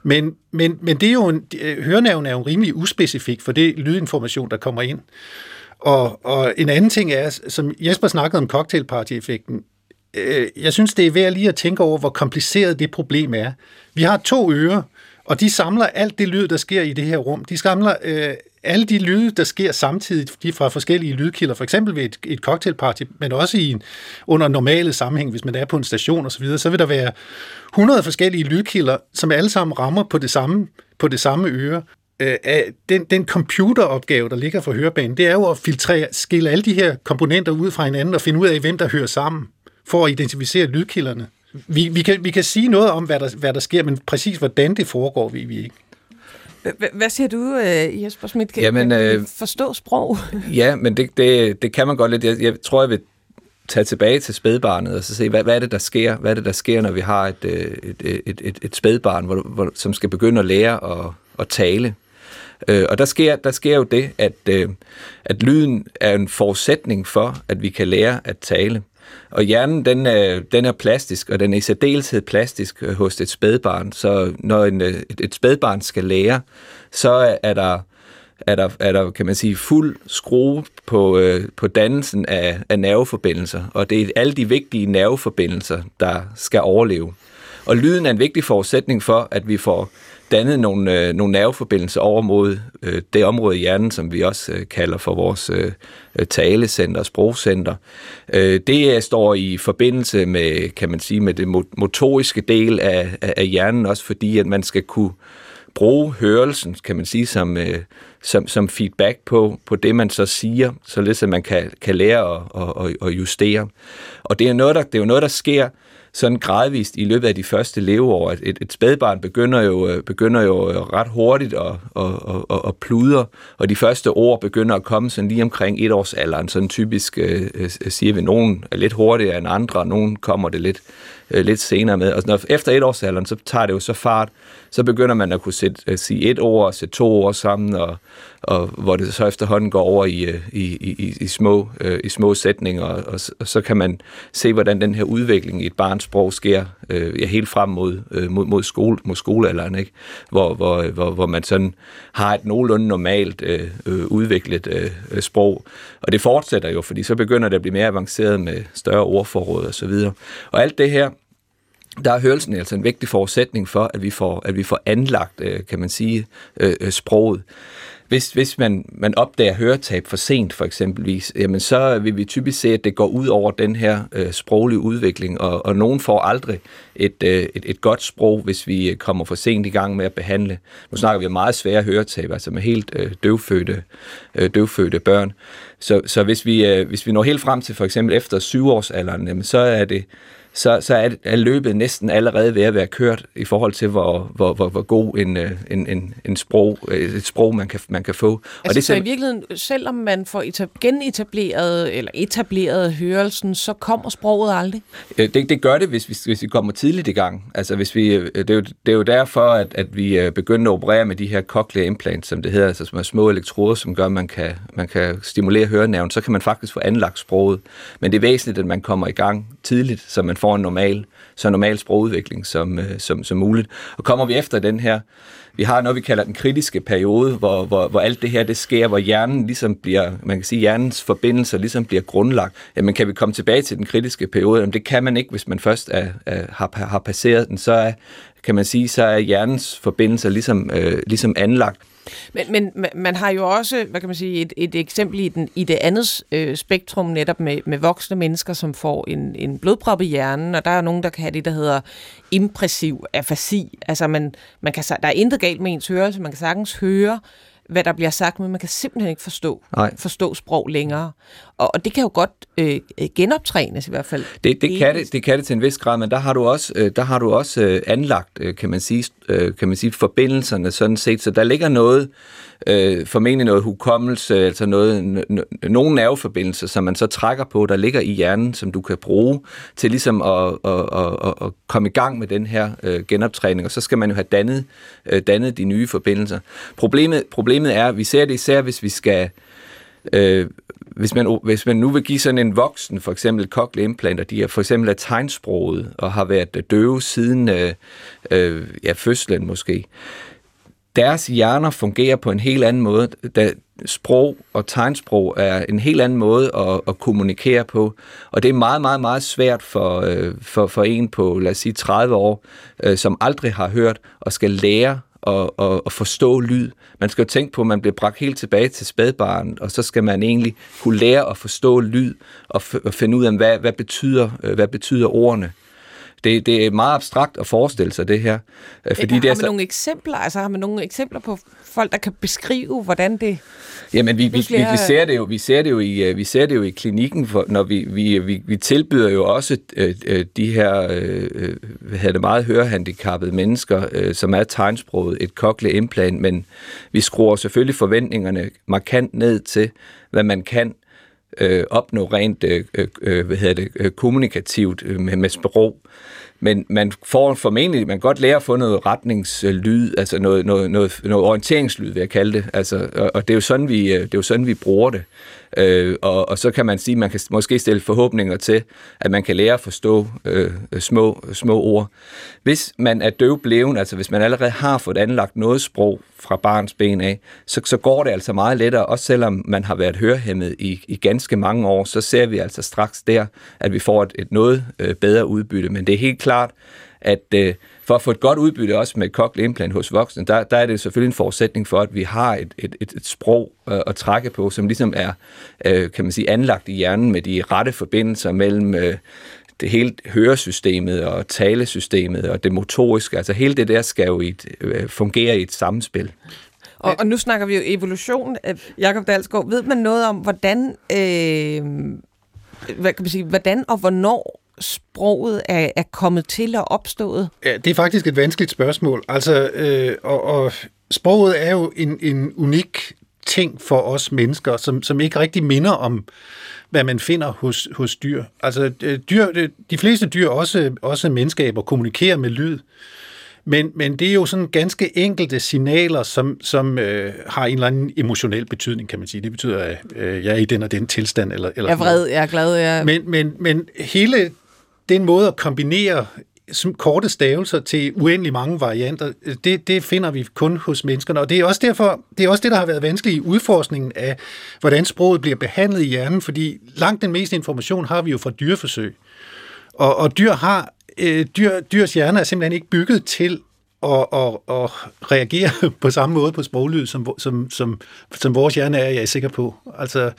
[SPEAKER 3] men, men, men det er jo en, øh, hørenerven er jo rimelig uspecifik for det lydinformation, der kommer ind. Og, og en anden ting er, som Jesper snakkede om cocktailparty-effekten, øh, jeg synes, det er værd lige at tænke over, hvor kompliceret det problem er. Vi har to ører, og de samler alt det lyd, der sker i det her rum. De samler øh, alle de lyde, der sker samtidig, de fra forskellige lydkilder, for eksempel ved et, et cocktailparty, men også i en, under normale sammenhæng, hvis man er på en station osv., så, så vil der være 100 forskellige lydkilder, som alle sammen rammer på det samme, på det samme øre. Øh, den, den computeropgave, der ligger for hørebanen, det er jo at filtrere, skille alle de her komponenter ud fra hinanden og finde ud af, hvem der hører sammen, for at identificere lydkilderne. Vi, vi, kan, vi kan sige noget om, hvad der, hvad der sker, men præcis hvordan det foregår, ved vi ikke.
[SPEAKER 2] Hvad siger du, øh, Jesper Schmidt? Kan, Jamen, øh, forstå sprog?
[SPEAKER 4] ja, men det, det, det kan man godt lidt. Jeg, jeg tror, jeg vil tage tilbage til spædbarnet og så se, hvad, hvad er det, der sker? Hvad er det, der sker, når vi har et, øh, et, et, et, et spædbarn, hvor, hvor, som skal begynde at lære at, at tale? Øh, og der sker, der sker jo det, at, øh, at lyden er en forudsætning for, at vi kan lære at tale. Og hjernen, den er, den er plastisk, og den er i særdeleshed plastisk øh, hos et spædbarn. Så når en, øh, et, et spædbarn skal lære, så er der, er der, er der kan man sige, fuld skrue på, øh, på dannelsen af, af nerveforbindelser. Og det er alle de vigtige nerveforbindelser, der skal overleve. Og lyden er en vigtig forudsætning for, at vi får dannet nogle, øh, nogle nerveforbindelser over mod øh, det område i hjernen, som vi også øh, kalder for vores øh, øh talecenter, sprogcenter. Øh, det står i forbindelse med, kan man sige, med det motoriske del af, af, af hjernen, også fordi at man skal kunne bruge hørelsen, kan man sige, som, øh, som, som feedback på, på det, man så siger, således at man kan, kan lære at, at, at justere. Og det er, noget, der, det er jo noget, der sker sådan gradvist i løbet af de første leveår. Et, et spædbarn begynder jo, øh, begynder jo øh, ret hurtigt at, at, at, at pludre, og de første ord begynder at komme sådan lige omkring et års alderen. Sådan typisk øh, øh, siger vi, at nogen er lidt hurtigere end andre, og nogen kommer det lidt, øh, lidt senere med. Og når, efter et års alderen, så tager det jo så fart, så begynder man at kunne sætte, uh, sige et ord og sætte to ord sammen, og, og hvor det så efterhånden går over i, øh, i, i, i, små, øh, i små sætninger, og, og, og så kan man se, hvordan den her udvikling i et barns sprog sker øh, ja, helt frem mod, øh, mod, mod, skole, mod skolealderen, ikke? Hvor, hvor, øh, hvor, hvor man sådan har et nogenlunde normalt øh, øh, udviklet øh, sprog. Og det fortsætter jo, fordi så begynder det at blive mere avanceret med større ordforråd og så videre. Og alt det her, der er hørelsen altså en vigtig forudsætning for, at vi får, at vi får anlagt, øh, kan man sige, øh, øh, sproget. Hvis, hvis man, man opdager høretab for sent, for eksempelvis, jamen så vil vi typisk se, at det går ud over den her øh, sproglige udvikling, og, og nogen får aldrig et, øh, et, et godt sprog, hvis vi øh, kommer for sent i gang med at behandle. Nu snakker vi om meget svære høretab, altså med helt øh, døvfødte, øh, døvfødte børn. Så, så hvis, vi, øh, hvis vi når helt frem til for eksempel efter syvårsalderen, jamen så er det så, så er, er løbet næsten allerede ved at være kørt i forhold til, hvor, hvor, hvor, hvor god en, øh, en, en, en sprog, øh, et sprog man kan, man kan få.
[SPEAKER 2] Altså, og det, så i virkeligheden, selvom man får etab- genetableret eller etableret hørelsen, så kommer sproget aldrig?
[SPEAKER 4] Det, det gør det, hvis vi, hvis vi kommer tidligt i gang. Altså, hvis vi, øh, det, er jo, det er jo derfor, at, at vi begynder at operere med de her cochlear implants, som det hedder, altså som er små elektroder, som gør, at man kan, man kan stimulere hørenerven. Så kan man faktisk få anlagt sproget. Men det er væsentligt, at man kommer i gang tidligt, så man får en normal, så normal sprogudvikling som, øh, som, som muligt. Og kommer vi efter den her, vi har noget, vi kalder den kritiske periode, hvor, hvor, hvor alt det her, det sker, hvor hjernen ligesom bliver, man kan sige, hjernens forbindelser ligesom bliver grundlagt. Jamen kan vi komme tilbage til den kritiske periode? Jamen det kan man ikke, hvis man først er, er, har, har passeret den. Så er, kan man sige, så er hjernens forbindelser ligesom, øh, ligesom anlagt.
[SPEAKER 2] Men, men man har jo også, hvad kan man sige, et, et eksempel i, den, i det andet øh, spektrum netop med, med voksne mennesker, som får en, en blodprop i hjernen, og der er nogen, der kan have det, der hedder impressiv afasi. Altså man, man kan, der er intet galt med ens hørelse, man kan sagtens høre, hvad der bliver sagt, men man kan simpelthen ikke forstå, Nej. forstå sprog længere. Og, og det kan jo godt øh, genoptrænes i hvert fald.
[SPEAKER 4] Det, det, kan det, det kan det til en vis grad, men der har du også, øh, der har du også øh, anlagt, øh, kan man sige, øh, kan man sige, forbindelserne sådan set. Så der ligger noget, øh, formentlig noget hukommelse, altså noget, nogle nerveforbindelser, som man så trækker på, der ligger i hjernen, som du kan bruge til ligesom at, at, at, at komme i gang med den her øh, genoptræning. Og så skal man jo have dannet, øh, dannet de nye forbindelser. Problemet, problemet er, at vi ser det især, hvis vi skal øh, Øh, hvis man, hvis man nu vil give sådan en voksen, for eksempel cochlear implanter, de er for eksempel af tegnsproget og har været døve siden øh, øh, ja, fødslen måske, deres hjerner fungerer på en helt anden måde. Da sprog og tegnsprog er en helt anden måde at, at kommunikere på, og det er meget, meget, meget svært for, øh, for, for en på, lad os sige, 30 år, øh, som aldrig har hørt og skal lære at, at, at forstå lyd. Man skal jo tænke på, at man bliver bragt helt tilbage til spædbarnet, og så skal man egentlig kunne lære at forstå lyd og, og finde ud af, hvad, hvad, betyder, øh, hvad betyder ordene. Det, det er meget abstrakt at forestille sig det her.
[SPEAKER 2] Øh, fordi har det er man så... nogle eksempler? Altså har man nogle eksempler på folk, der kan beskrive, hvordan det...
[SPEAKER 4] Jamen, vi, vi, vi, vi, ser det jo, vi ser det jo i, øh, vi ser det jo i klinikken, for, når vi, vi, vi, vi tilbyder jo også øh, øh de her øh, hvad det, meget hørehandicappede mennesker, øh, som er tegnsproget, et cochlear implant, men vi skruer selvfølgelig forventningerne markant ned til, hvad man kan øh, opnå rent øh, øh, hvad hedder det, øh, kommunikativt øh, med, med sprog. Men man får formentlig, man kan godt lære at få noget retningslyd, altså noget, noget, noget, noget orienteringslyd, vil jeg kalde det. Altså, og, og det er jo sådan, vi, øh, det er jo sådan, vi bruger det. Øh, og, og så kan man sige, at man kan måske stille forhåbninger til, at man kan lære at forstå øh, små, små ord. Hvis man er døvbleven, altså hvis man allerede har fået anlagt noget sprog fra barns ben af, så, så går det altså meget lettere, også selvom man har været hørehæmmet i, i ganske mange år, så ser vi altså straks der, at vi får et, et noget øh, bedre udbytte. Men det er helt klart, at øh, for at få et godt udbytte også med cochlear implant hos voksne, der, der er det selvfølgelig en forudsætning for, at vi har et, et, et, et sprog øh, at trække på, som ligesom er øh, kan man sige, anlagt i hjernen med de rette forbindelser mellem øh, det hele høresystemet og talesystemet og det motoriske. Altså hele det der skal jo i et, øh, fungere i et samspil.
[SPEAKER 2] Og, og nu snakker vi jo evolution. Øh, Jakob Dalsgaard, ved man noget om, hvordan, øh, hvad kan man sige, hvordan og hvornår sproget er, er kommet til og opstået?
[SPEAKER 3] Ja, det er faktisk et vanskeligt spørgsmål. Altså, øh, og, og sproget er jo en, en unik ting for os mennesker, som, som ikke rigtig minder om, hvad man finder hos, hos dyr. Altså, øh, dyr, de fleste dyr, også, også menneskaber, kommunikerer med lyd. Men, men det er jo sådan ganske enkelte signaler, som, som øh, har en eller anden emotionel betydning, kan man sige. Det betyder, at øh, jeg er i den og den tilstand. Eller, eller
[SPEAKER 2] jeg er vred, jeg er glad. Jeg...
[SPEAKER 3] Men, men, men hele den måde at kombinere korte stavelser til uendelig mange varianter, det, det finder vi kun hos menneskerne. Og det er, også derfor, det er også det, der har været vanskeligt i udforskningen af, hvordan sproget bliver behandlet i hjernen, fordi langt den meste information har vi jo fra dyreforsøg. Og, og dyr har, øh, dyr, dyrs hjerne er simpelthen ikke bygget til at, at, at reagere på samme måde på sproglyd, som, som, som, som vores hjerne er, jeg er sikker på. Altså,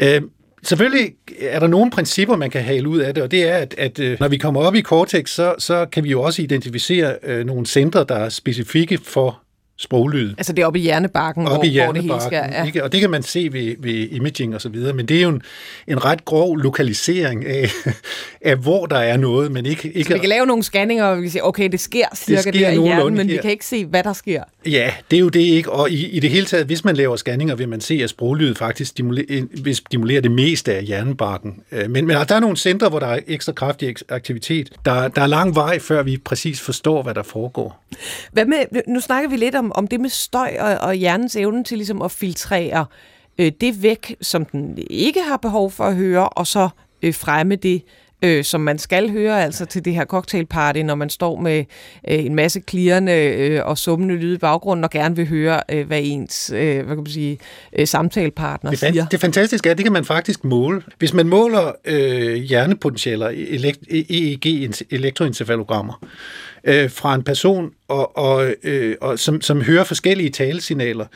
[SPEAKER 3] øh, Selvfølgelig er der nogle principper, man kan hale ud af det, og det er, at, at øh, når vi kommer op i cortex, så, så kan vi jo også identificere øh, nogle centre, der er specifikke for sproglyd.
[SPEAKER 2] Altså det er oppe i hjernebarken,
[SPEAKER 3] oppe
[SPEAKER 2] hvor,
[SPEAKER 3] i
[SPEAKER 2] hvor det hele skal...
[SPEAKER 3] Ja. Ikke? Og det kan man se ved, ved imaging og så videre, men det er jo en, en ret grov lokalisering af, af, hvor der er noget, men ikke... ikke
[SPEAKER 2] så vi kan lave nogle scanninger, og vi kan sige, okay, det sker cirka det sker der i hjernen, men her. vi kan ikke se, hvad der sker.
[SPEAKER 3] Ja, det er jo det ikke, og i, i det hele taget, hvis man laver scanninger, vil man se, at sproglyd faktisk stimulerer, stimulerer det meste af hjernebarken. Øh, men, men der er nogle centre, hvor der er ekstra kraftig aktivitet. Der, der er lang vej, før vi præcis forstår, hvad der foregår.
[SPEAKER 2] Hvad med, nu snakker vi lidt om, om det med støj og, og hjernens evne til ligesom at filtrere øh, det væk, som den ikke har behov for at høre, og så øh, fremme det, øh, som man skal høre, altså til det her cocktailparty, når man står med øh, en masse klirrende øh, og summende lyde i baggrunden, og gerne vil høre, øh, hvad ens øh, hvad kan man sige, øh, samtalepartner
[SPEAKER 3] det,
[SPEAKER 2] siger.
[SPEAKER 3] Det fantastiske er, at det kan man faktisk måle. Hvis man måler øh, hjernepotentialer, EEG, elektroencefalogrammer, øh, fra en person, og, og, øh, og som, som hører forskellige talesignaler,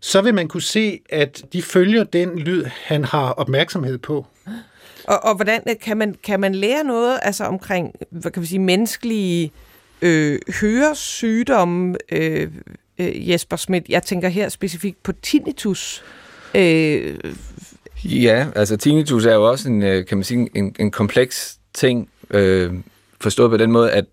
[SPEAKER 3] så vil man kunne se, at de følger den lyd, han har opmærksomhed på.
[SPEAKER 2] Og, og hvordan øh, kan man, kan man lære noget altså omkring hvad kan vi sige, menneskelige øh, høresygdomme, øh, øh, Jesper Schmidt? Jeg tænker her specifikt på tinnitus. Øh,
[SPEAKER 4] ja, altså tinnitus er jo også en, øh, kan man sige, en, en kompleks ting, øh, forstået på den måde, at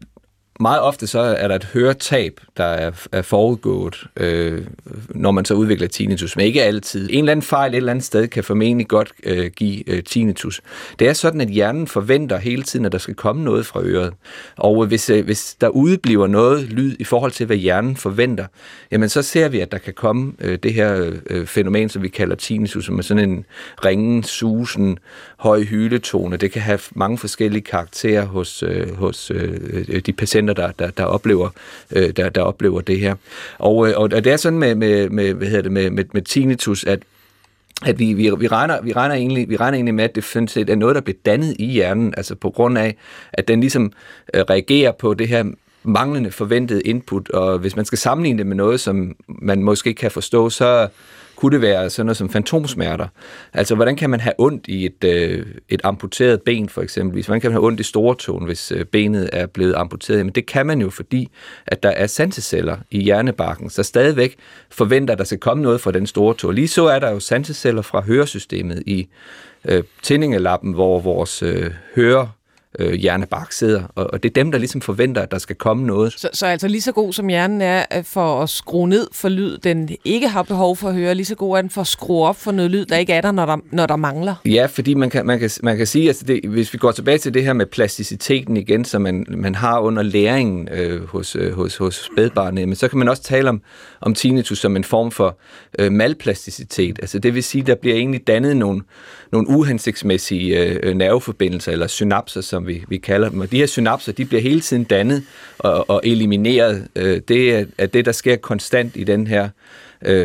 [SPEAKER 4] meget ofte så er der et høretab, der er, er forudgået, øh, når man så udvikler tinnitus, men ikke altid. En eller anden fejl et eller andet sted kan formentlig godt øh, give øh, tinnitus. Det er sådan, at hjernen forventer hele tiden, at der skal komme noget fra øret. Og øh, hvis, øh, hvis der udebliver noget lyd i forhold til, hvad hjernen forventer, jamen så ser vi, at der kan komme øh, det her øh, fænomen, som vi kalder tinnitus, som er sådan en ringen, susen, høj hyletone. Det kan have mange forskellige karakterer hos, øh, hos øh, øh, de patienter, der, der, der, oplever, øh, der, der oplever det her. Og, øh, og det er sådan med, med, med, hvad hedder det, med, med, med tinnitus, at at vi, vi, vi, regner, vi, regner egentlig, vi regner egentlig med, at det set er noget, der bliver dannet i hjernen, altså på grund af, at den ligesom øh, reagerer på det her manglende forventede input, og hvis man skal sammenligne det med noget, som man måske kan forstå, så kunne det være sådan noget som fantomsmerter? Altså, hvordan kan man have ondt i et, øh, et amputeret ben, for eksempel? Hvordan kan man have ondt i stortåen, hvis øh, benet er blevet amputeret? Men det kan man jo, fordi at der er sanseceller i hjernebarken, så stadigvæk forventer, at der skal komme noget fra den store tå. Lige så er der jo sanseceller fra høresystemet i øh, tændingelappen, hvor vores øh, høre øh, hjernebark sidder, og, og det er dem, der ligesom forventer, at der skal komme noget.
[SPEAKER 2] Så, så altså lige så god som hjernen er øh, for at skrue ned for lyd, den ikke har behov for at høre, lige så god er den for at skrue op for noget lyd, der ikke er der, når der, når der mangler?
[SPEAKER 4] Ja, fordi man kan, man kan, man kan sige, at altså det, hvis vi går tilbage til det her med plasticiteten igen, som man, man har under læringen øh, hos, øh, hos, hos spædbarnet, men så kan man også tale om, om tinnitus som en form for øh, malplasticitet. Altså det vil sige, der bliver egentlig dannet nogle, nogle uhensigtsmæssige øh, øh, nerveforbindelser eller synapser, som vi, vi kalder dem. Og de her synapser, de bliver hele tiden dannet og, og elimineret. Øh, det er, er det, der sker konstant i den her øh,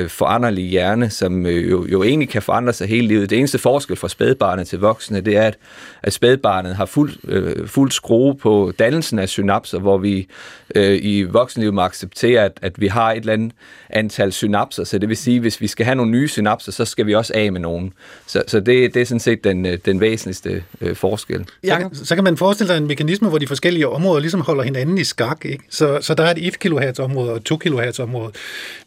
[SPEAKER 4] foranderlige hjerne, som øh, jo, jo egentlig kan forandre sig hele livet. Det eneste forskel fra spædbarnet til voksne, det er, at, at spædbarnet har fuld, øh, fuld skrue på dannelsen af synapser, hvor vi øh, i voksenlivet må acceptere, at, at vi har et eller andet antal synapser. Så det vil sige, at hvis vi skal have nogle nye synapser, så skal vi også af med nogen. Så, så det, det er sådan set den, øh, den væsentligste øh, forskel.
[SPEAKER 3] Så, kan, så kan man forestille sig en mekanisme, hvor de forskellige områder ligesom holder hinanden i skak. Ikke? Så, så der er et 1 kHz område og et 2 kHz område.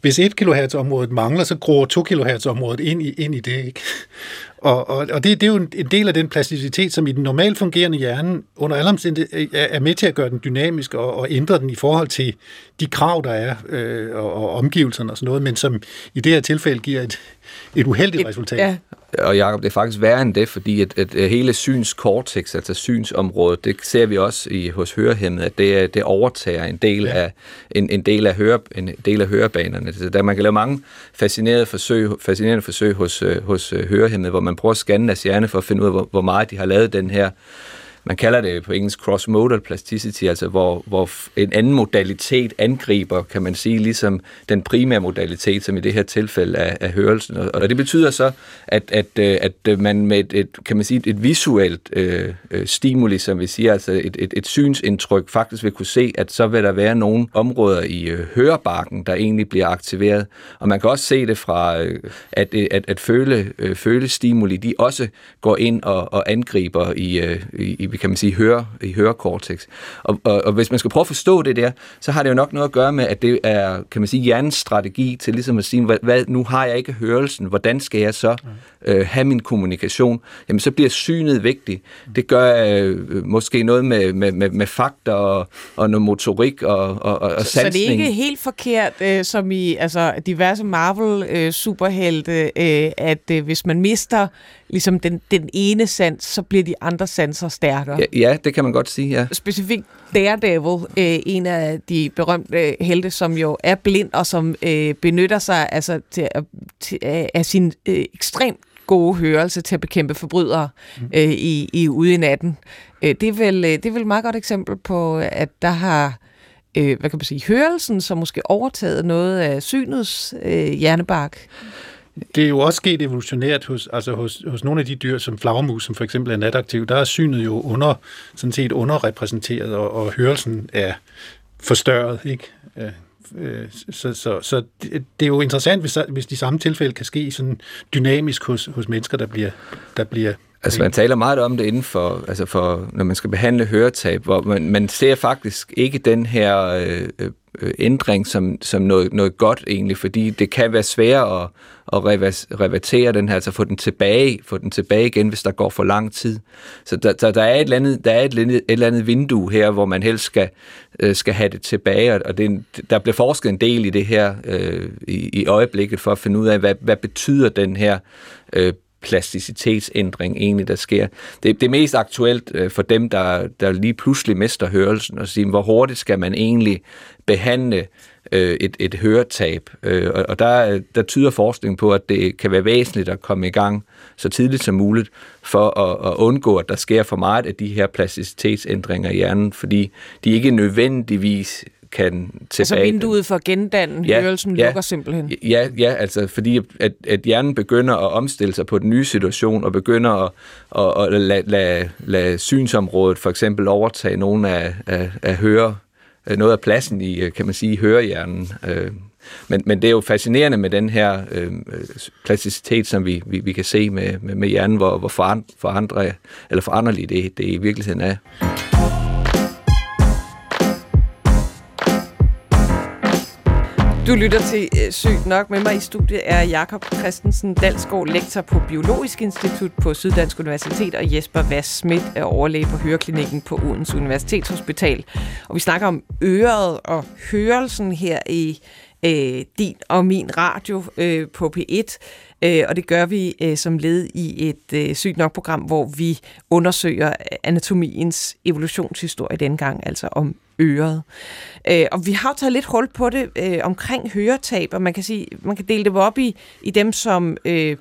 [SPEAKER 3] Hvis 1 kHz området mangler, så gror 2 kHz området ind i, ind i det. Ikke? Og, og, og det, det er jo en del af den plasticitet, som i den normalt fungerende hjerne under alle omstændigheder øh, er med til at gøre den dynamisk og, og ændre den i forhold til de krav, der er øh, og, og omgivelserne og sådan noget, men som i det her tilfælde giver et, et uheldigt et, resultat. Ja.
[SPEAKER 4] Og Jacob, det er faktisk værre end det, fordi at, at hele synskortex, altså synsområdet, det ser vi også i, hos hørehæmmet, at det, det overtager en del, ja. af, en, en, del af høre, en del af hørebanerne. Så der man kan lave mange fascinerende forsøg, fascinerende forsøg hos, hos hørehæmmet, hvor man prøver at scanne deres hjerne for at finde ud af, hvor, hvor meget de har lavet den her man kalder det på engelsk cross-modal plasticity, altså hvor, hvor en anden modalitet angriber, kan man sige, ligesom den primære modalitet, som i det her tilfælde er, er hørelsen. Og det betyder så, at, at, øh, at øh, man med et, et, kan man sige, et visuelt øh, øh, stimuli, som vi siger, altså et, et, et synsindtryk, faktisk vil kunne se, at så vil der være nogle områder i øh, hørebarken, der egentlig bliver aktiveret. Og man kan også se det fra, øh, at, at, at føle, øh, følestimuli, de også går ind og, og angriber i, øh, i, kan man sige, høre, i hørekortex. Og, og, og hvis man skal prøve at forstå det der, så har det jo nok noget at gøre med, at det er, kan man sige, hjernens strategi til ligesom at sige, hvad, hvad, nu har jeg ikke hørelsen, hvordan skal jeg så øh, have min kommunikation? Jamen, så bliver synet vigtigt. Det gør øh, måske noget med, med, med, med fakta og, og noget motorik og, og, og
[SPEAKER 2] så, sansning. Så det er ikke helt forkert, øh, som i altså, diverse Marvel-superhelte, øh, øh, at øh, hvis man mister ligesom den, den ene sans, så bliver de andre sanser stærkere.
[SPEAKER 4] Ja, ja, det kan man godt sige, ja.
[SPEAKER 2] Specifikt Daredevil, øh, en af de berømte helte, som jo er blind og som øh, benytter sig altså, til, til, af sin øh, ekstremt gode hørelse til at bekæmpe forbrydere mm. øh, i, i ude i natten. Øh, det, er vel, øh, det er vel et meget godt eksempel på, at der har øh, hvad kan man sige, hørelsen, som måske overtaget noget af synets øh, hjernebark.
[SPEAKER 3] Det er jo også sket evolutionært hos, altså hos, hos nogle af de dyr, som flagermus, som for eksempel er nataktiv, der er synet jo under, sådan set underrepræsenteret, og, og hørelsen er forstørret, ikke? Øh, så, så, så det, det er jo interessant, hvis, hvis de samme tilfælde kan ske sådan dynamisk hos, hos mennesker, der bliver, der bliver
[SPEAKER 4] Altså man taler meget om det inden for, altså for når man skal behandle høretab, hvor man, man ser faktisk ikke den her øh, øh, Øh, ændring som, som noget, noget godt egentlig, fordi det kan være svært at, at revertere den her, altså få den tilbage, få den tilbage igen, hvis der går for lang tid. Så der, der, der er, et eller, andet, der er et, et eller andet vindue her, hvor man helst skal, øh, skal have det tilbage, og det, der bliver forsket en del i det her øh, i, i øjeblikket for at finde ud af, hvad, hvad betyder den her øh, plasticitetsændring egentlig, der sker. Det, det er mest aktuelt øh, for dem, der, der lige pludselig mister hørelsen, og sige, hvor hurtigt skal man egentlig behandle øh, et, et høretab. Øh, og og der, der tyder forskningen på, at det kan være væsentligt at komme i gang så tidligt som muligt, for at, at undgå, at der sker for meget af de her plasticitetsændringer i hjernen, fordi de ikke nødvendigvis kan tilbage...
[SPEAKER 2] Altså vinduet for gendanne ja, hørelsen ja, lukker simpelthen?
[SPEAKER 4] Ja, ja, altså fordi at, at hjernen begynder at omstille sig på den nye situation, og begynder at, at, at lade, lade, lade synsområdet for eksempel overtage nogle af, af, af høre, noget af pladsen i, kan man sige, hørehjernen. Øh, men, men det er jo fascinerende med den her øh, plasticitet, som vi, vi, vi kan se med, med, med hjernen, hvor, hvor forandre, eller foranderligt det, det i virkeligheden er.
[SPEAKER 2] Du lytter til øh, Sygt Nok. Med mig i studiet er Jakob Christensen, Dalsgaard, lektor på Biologisk Institut på Syddansk Universitet, og Jesper Vass Schmidt er overlæge på Høreklinikken på Odense Universitetshospital. Og vi snakker om øret og hørelsen her i øh, din og min radio øh, på P1. Øh, og det gør vi øh, som led i et øh, sygt nok program, hvor vi undersøger anatomiens evolutionshistorie dengang, altså om øret. Øh, og vi har taget lidt hul på det øh, omkring høretab, og man kan, sige, man kan dele det op i, i dem, som øh,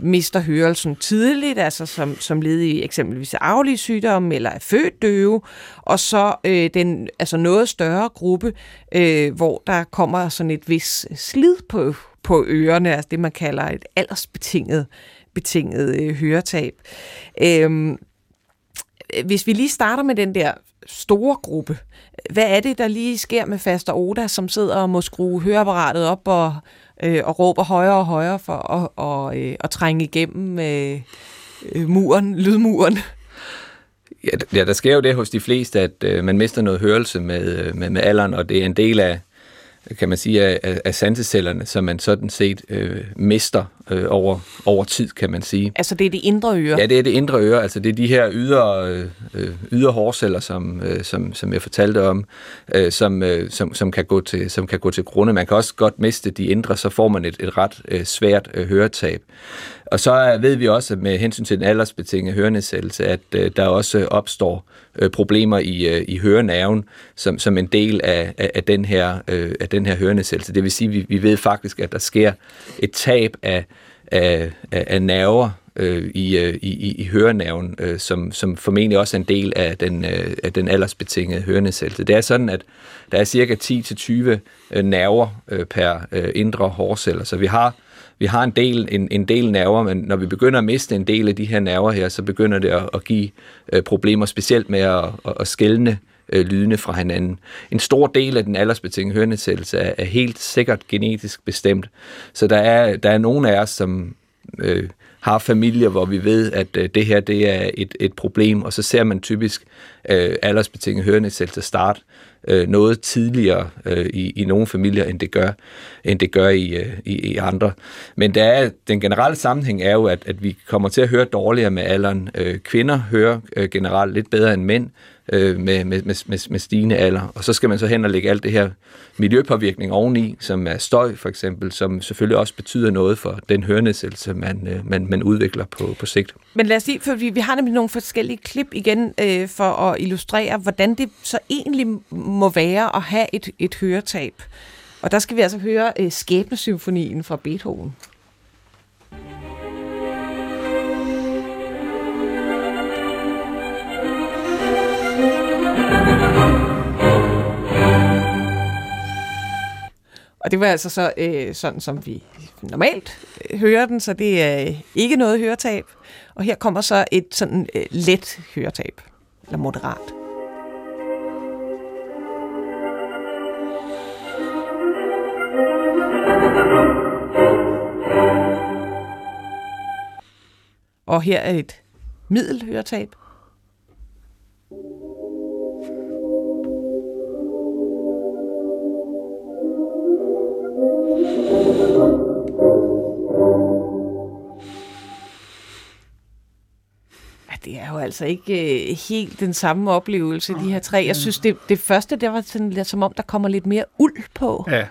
[SPEAKER 2] mister hørelsen tidligt, altså som, som led i eksempelvis arvelige sygdomme eller er født døve, og så øh, den altså noget større gruppe, øh, hvor der kommer sådan et vis slid på, på ørerne, altså det man kalder et aldersbetinget betinget øh, høretab. Øhm, hvis vi lige starter med den der store gruppe, hvad er det, der lige sker med Faster Oda, som sidder og må skrue høreapparatet op og, øh, og råber højere og højere for at, og, øh, at trænge igennem øh, øh muren, lydmuren?
[SPEAKER 4] Ja, der sker jo det hos de fleste, at øh, man mister noget hørelse med, øh, med, med alderen, og det er en del af, kan man sige, af, af sansecellerne, som man sådan set øh, mister øh, over, over tid, kan man sige.
[SPEAKER 2] Altså det er det indre øre?
[SPEAKER 4] Ja, det er det indre øre. Altså det er de her ydre, øh, ydre hårceller, som, øh, som, som jeg fortalte om, øh, som, øh, som, som, kan gå til, som kan gå til grunde. Man kan også godt miste de indre, så får man et, et ret øh, svært øh, høretab. Og så ved vi også, at med hensyn til den aldersbetingede hørenedsættelse, at øh, der også opstår øh, problemer i, øh, i hørenerven som, som en del af, af, af, den her, øh, af den her hørenedsættelse. Det vil sige, at vi, vi ved faktisk, at der sker et tab af, af, af, af nerver øh, i, øh, i, i hørenerven, øh, som, som formentlig også er en del af den, øh, af den aldersbetingede hørenedsættelse. Det er sådan, at der er cirka 10-20 øh, nerver øh, per øh, indre hårceller, så vi har vi har en del, en, en del nerver, men når vi begynder at miste en del af de her nerver her, så begynder det at, at give øh, problemer, specielt med at, at, at skælne øh, lydene fra hinanden. En stor del af den aldersbetingede hørenedsættelse er, er helt sikkert genetisk bestemt. Så der er, der er nogle af os, som øh, har familier, hvor vi ved, at øh, det her det er et, et problem, og så ser man typisk øh, aldersbetinget hørenedsættelse starte øh, noget tidligere øh, i, i nogle familier, end det gør, end det gør i, øh, i, i andre. Men der er, den generelle sammenhæng er jo, at, at vi kommer til at høre dårligere med alderen. Øh, kvinder hører øh, generelt lidt bedre end mænd, øh, med, med, med, med stigende alder. Og så skal man så hen og lægge alt det her miljøpåvirkning oveni, som er støj for eksempel, som selvfølgelig også betyder noget for den hørenedsættelse, man, øh, man, man udvikler på, på sigt.
[SPEAKER 2] Men lad os sige, for vi, vi har nemlig nogle forskellige klip igen øh, for at illustrere, hvordan det så egentlig må være at have et, et høretab. Og der skal vi altså høre øh, Skæbnesymfonien fra Beethoven. Og det var altså så øh, sådan, som vi normalt øh, hører den, så det er øh, ikke noget høretab. Og her kommer så et sådan øh, let høretab, eller moderat. Og her er et middelhøretab. Er jo altså ikke øh, helt den samme oplevelse, de her tre. Jeg synes, det, det første, det var sådan lidt som om, der kommer lidt mere uld på.
[SPEAKER 4] Ja,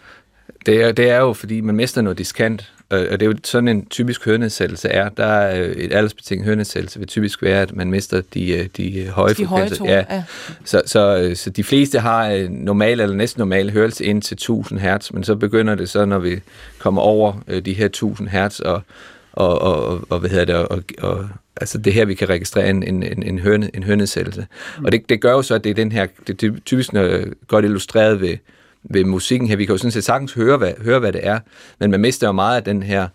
[SPEAKER 4] det er, det er jo, fordi man mister noget diskant, og det er jo sådan en typisk hørenedsættelse er. Der er et aldersbetinget hørenedsættelse vil typisk være, at man mister de, øh, de høje de frekvenser.
[SPEAKER 2] Høje ja. ja.
[SPEAKER 4] Så, så, øh, så de fleste har normal eller næsten normal hørelse ind til 1000 Hz, men så begynder det så, når vi kommer over øh, de her 1000 Hz, og, og, og, og hvad hedder det, og, og altså det her, vi kan registrere en, en, en, hørne, en hørenedsættelse. Mm. Og det, det gør jo så, at det er den her, det er typisk godt illustreret ved, ved musikken her. Vi kan jo sådan set sagtens høre hvad, høre, hvad det er, men man mister jo meget af den her,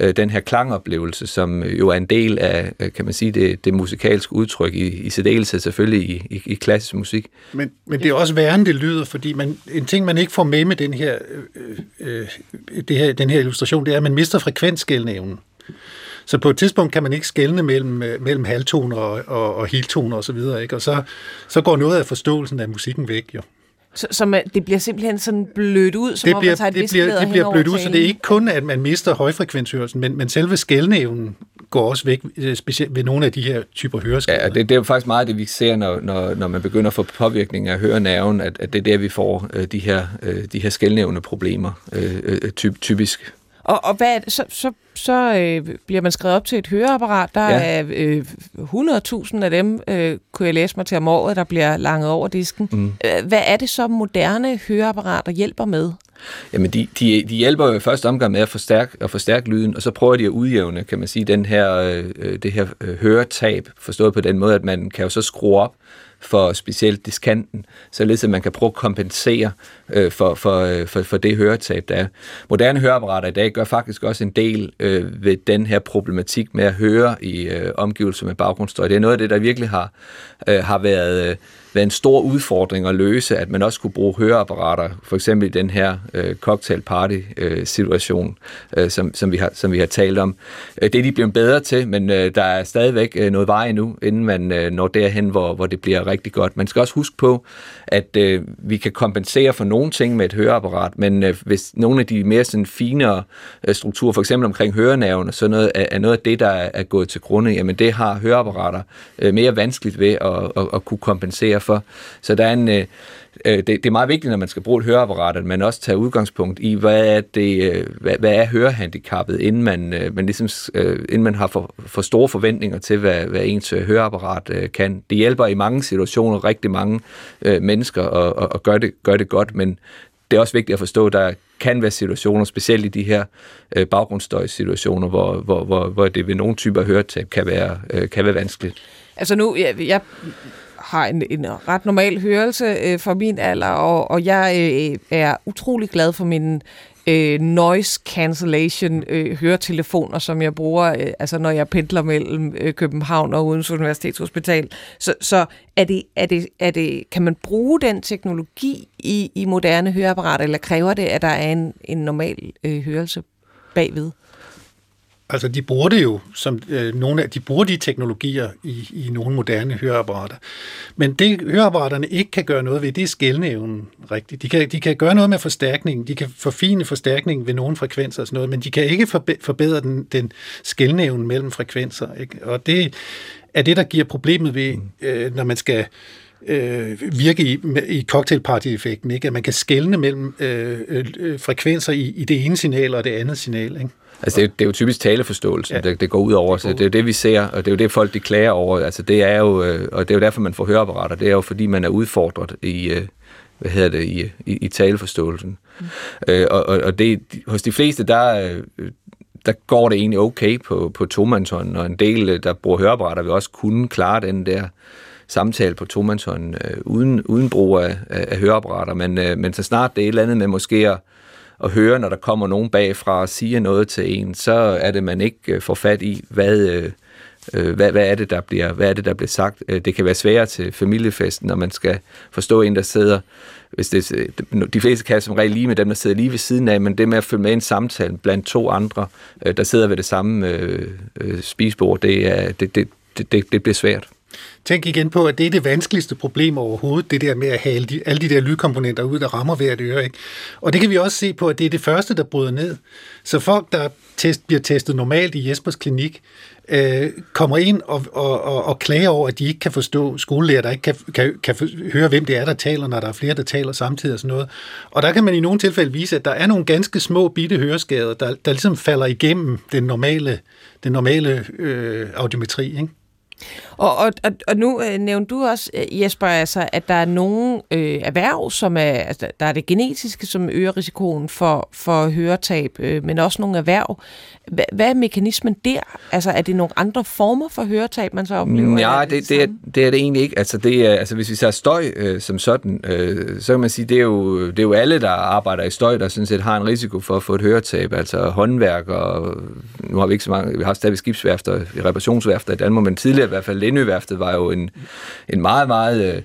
[SPEAKER 4] øh, den her klangoplevelse, som jo er en del af, øh, kan man sige, det, det musikalske udtryk, i, i særdeleshed selvfølgelig i, i, i klassisk musik.
[SPEAKER 3] Men, men det er også værende, det lyder, fordi man, en ting, man ikke får med med den her, øh, øh, det her, den her illustration, det er, at man mister frekvensskældnævnen. Så på et tidspunkt kan man ikke skelne mellem, øh, mellem halvtoner og, og, og heltoner osv., og, ikke? og så, så går noget af forståelsen af musikken væk jo.
[SPEAKER 2] Så, så man, det bliver simpelthen sådan blødt ud, som
[SPEAKER 3] det
[SPEAKER 2] om
[SPEAKER 3] bliver,
[SPEAKER 2] man tager et
[SPEAKER 3] det bliver, det bliver blødt ud, så det er ikke kun, at man mister højfrekvenshørelsen, men, men selve skældnævnen går også væk, øh, specielt ved nogle af de her typer høreskader.
[SPEAKER 4] Ja, det, det er jo faktisk meget det, vi ser, når, når, når man begynder at få påvirkning af hørenerven, at, at det er der, vi får øh, de her, øh, de her skældnævne problemer, øh, øh, typ, typisk.
[SPEAKER 2] Og, og hvad, så, så, så øh, bliver man skrevet op til et høreapparat. Der ja. er øh, 100.000 af dem, øh, kunne jeg læse mig til om året, der bliver langet over disken. Mm. Øh, hvad er det så moderne høreapparater hjælper med?
[SPEAKER 4] Jamen, de, de, de hjælper jo i første omgang med at forstærke, at forstærke lyden, og så prøver de at udjævne, kan man sige, den her, øh, det her øh, høretab, forstået på den måde, at man kan jo så skrue op for specielt diskanten, således at man kan prøve at kompensere øh, for, for, øh, for, for det høretab, der er. Moderne høreapparater i dag gør faktisk også en del øh, ved den her problematik med at høre i øh, omgivelser med baggrundsstøj. Det er noget af det, der virkelig har, øh, har været... Øh, været en stor udfordring at løse, at man også kunne bruge høreapparater, for eksempel i den her øh, cocktail party øh, situation, øh, som, som, vi har, som vi har talt om. Øh, det er de blevet bedre til, men øh, der er stadigvæk øh, noget vej endnu, inden man øh, når derhen, hvor, hvor det bliver rigtig godt. Man skal også huske på, at øh, vi kan kompensere for nogle ting med et høreapparat, men øh, hvis nogle af de mere sådan finere øh, strukturer, for eksempel omkring hørenerven og sådan noget, er, er noget af det, der er, er gået til grunde, jamen det har høreapparater øh, mere vanskeligt ved at, at, at kunne kompensere derfor. Så der er en, øh, øh, det, det er meget vigtigt, når man skal bruge et høreapparat, at man også tager udgangspunkt i, hvad er, det, øh, hvad, hvad er hørehandicappet, inden man, øh, man, ligesom, øh, inden man har for, for store forventninger til, hvad, hvad ens øh, høreapparat øh, kan. Det hjælper i mange situationer rigtig mange øh, mennesker at, at, at gøre, det, gøre det godt, men det er også vigtigt at forstå, at der kan være situationer, specielt i de her øh, baggrundsstøjsituationer, hvor, hvor, hvor, hvor det ved nogle typer høretab kan være, øh, kan være vanskeligt.
[SPEAKER 2] Altså nu, jeg, jeg har en, en ret normal hørelse øh, for min alder, og, og jeg øh, er utrolig glad for min øh, noise cancellation øh, høretelefoner, som jeg bruger, øh, altså når jeg pendler mellem øh, København og Odense Universitetshospital. Så, så er det, er det, er det, kan man bruge den teknologi i, i moderne høreapparater, eller kræver det, at der er en, en normal øh, hørelse bagved?
[SPEAKER 3] Altså, de bruger det jo, som øh, nogle af, de bruger de teknologier i, i nogle moderne høreapparater. Men det høreapparaterne ikke kan gøre noget ved, det er skældnævnen rigtigt. De kan, de kan gøre noget med forstærkningen, de kan forfine forstærkningen ved nogle frekvenser og sådan noget, men de kan ikke forbedre den, den skældnævnen mellem frekvenser. Ikke? Og det er det, der giver problemet ved, øh, når man skal øh, virke i, i cocktailparty-effekten, ikke? at man kan skelne mellem øh, øh, frekvenser i, i det ene signal og det andet signal. Ikke?
[SPEAKER 4] Altså det er, det er jo typisk taleforståelse, ja. det, det går ud over, så det er jo det, vi ser, og det er jo det, folk de klager over. Altså det er jo, øh, og det er jo derfor, man får høreapparater, det er jo fordi, man er udfordret i, øh, hvad hedder det, i, i, i taleforståelsen. Mm. Øh, og og det, hos de fleste, der, der går det egentlig okay på, på tomandshånden, og en del, der bruger høreapparater, vil også kunne klare den der samtale på tomandshånd øh, uden, uden brug af, af, af høreapparater, men, øh, men så snart det er et eller andet med måske at at høre, når der kommer nogen bagfra og siger noget til en, så er det, man ikke øh, får fat i, hvad, øh, øh, hvad, hvad, er det, der bliver, hvad er det, der bliver sagt. Øh, det kan være sværere til familiefesten, når man skal forstå en, der sidder hvis det, øh, de fleste kan som regel lige med dem, der sidder lige ved siden af, men det med at følge med i en samtale blandt to andre, der sidder ved det samme øh, spisebord, det, er, det, det, det, det bliver svært.
[SPEAKER 3] Tænk igen på, at det er det vanskeligste problem overhovedet, det der med at have alle de, alle de der lydkomponenter ud, der rammer hvert øre. Ikke? Og det kan vi også se på, at det er det første, der bryder ned. Så folk, der test, bliver testet normalt i Jespers klinik, øh, kommer ind og, og, og, og klager over, at de ikke kan forstå skolelærer, der ikke kan, kan, kan høre, hvem det er, der taler, når der er flere, der taler samtidig og sådan noget. Og der kan man i nogle tilfælde vise, at der er nogle ganske små bitte høreskader, der, der ligesom falder igennem den normale, den normale øh, audiometri. Ikke?
[SPEAKER 2] Og, og, og, og nu øh, nævnte du også, øh, Jesper, altså, at der er nogle øh, erhverv, som er, altså, der er det genetiske, som øger risikoen for, for høretab, øh, men også nogle erhverv. H- hvad er mekanismen der? Altså, er det nogle andre former for høretab, man så oplever?
[SPEAKER 4] Ja, det, det, er, det er det egentlig ikke. Altså, det er, altså hvis vi ser støj øh, som sådan, øh, så kan man sige, det er, jo, det er jo alle, der arbejder i støj, der sådan set har en risiko for at få et høretab. Altså håndværk, og nu har vi ikke så mange, vi har stadig skibsværfter, reparationsværfter i Danmark, men tidligere i hvert fald Lindøværftet var jo en, en meget, meget øh,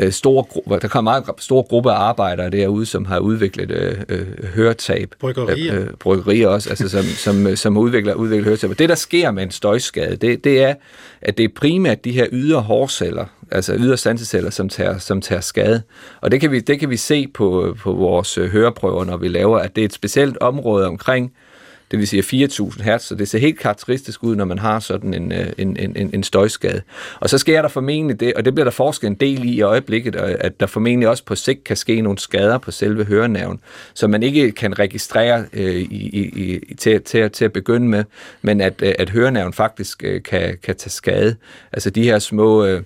[SPEAKER 4] øh stor, der kom en meget stor gruppe af arbejdere derude, som har udviklet øh, øh, høretab.
[SPEAKER 3] Bryggerier. Øh,
[SPEAKER 4] bryggerier også, altså som, som, som udvikler, udvikler høretab. Og det, der sker med en støjskade, det, det er, at det er primært de her ydre hårceller, altså ydre sanseceller, som tager, som tager skade. Og det kan vi, det kan vi se på, på vores høreprøver, når vi laver, at det er et specielt område omkring det vil sige 4.000 hertz, så det ser helt karakteristisk ud, når man har sådan øh, en, en, en, en støjskade. Og så sker der formentlig det, og det bliver der forsket en del i i øjeblikket, at der formentlig også på sigt kan ske nogle skader på selve hørenerven, som man ikke kan registrere øh, i, i, til, til, til at begynde med, men at, øh, at hørenerven faktisk øh, kan, kan tage skade. Altså de her små... Øh,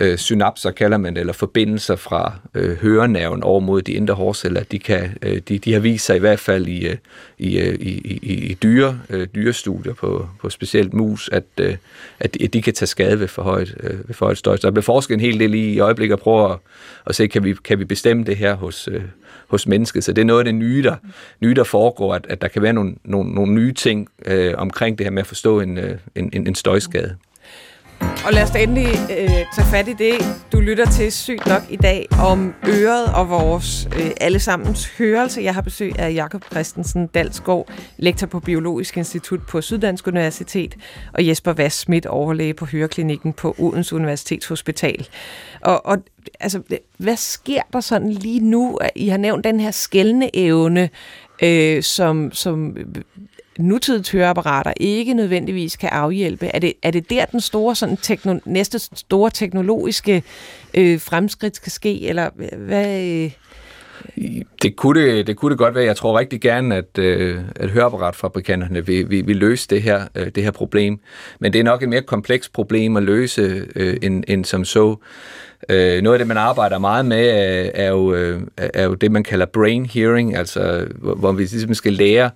[SPEAKER 4] øh, synapser, kalder man det, eller forbindelser fra øh, hørenerven over mod de indre hårceller, de, kan, øh, de, de har vist sig i hvert fald i, øh, i, øh, i, i, i dyre, øh, dyrestudier på, på specielt mus, at, øh, at, de, at de kan tage skade ved for højt, øh, ved for højt støj. Så der bliver forsket en hel del i, i øjeblikket og prøver at, at se, kan vi, kan vi bestemme det her hos, øh, hos mennesket. Så det er noget af det nye, der, nye, der foregår, at, at der kan være nogle, nogle, nogle nye ting øh, omkring det her med at forstå en, øh, en, en, en støjskade.
[SPEAKER 2] Og lad os da endelig øh, tage fat i det, du lytter til sygt nok i dag, om øret og vores øh, allesammens hørelse. Jeg har besøg af Jakob Christensen Dalsgaard, lektor på Biologisk Institut på Syddansk Universitet, og Jesper Vass Schmidt, overlæge på Høreklinikken på Odense Universitetshospital. Og, og altså, hvad sker der sådan lige nu? I har nævnt den her skældende evne, øh, som, som nutidens høreapparater ikke nødvendigvis kan afhjælpe? Er det, er det der, den store, sådan, tekno, næste store teknologiske øh, fremskridt skal ske, eller hvad, øh?
[SPEAKER 4] Det kunne det, det kunne det godt være. Jeg tror rigtig gerne, at, øh, at høreapparatfabrikanterne vil, vil, vil løse det her, øh, det her problem. Men det er nok et mere komplekst problem at løse øh, end, end som så. Øh, noget af det, man arbejder meget med, er, er, jo, øh, er jo det, man kalder brain hearing, altså hvor, hvor vi ligesom skal lære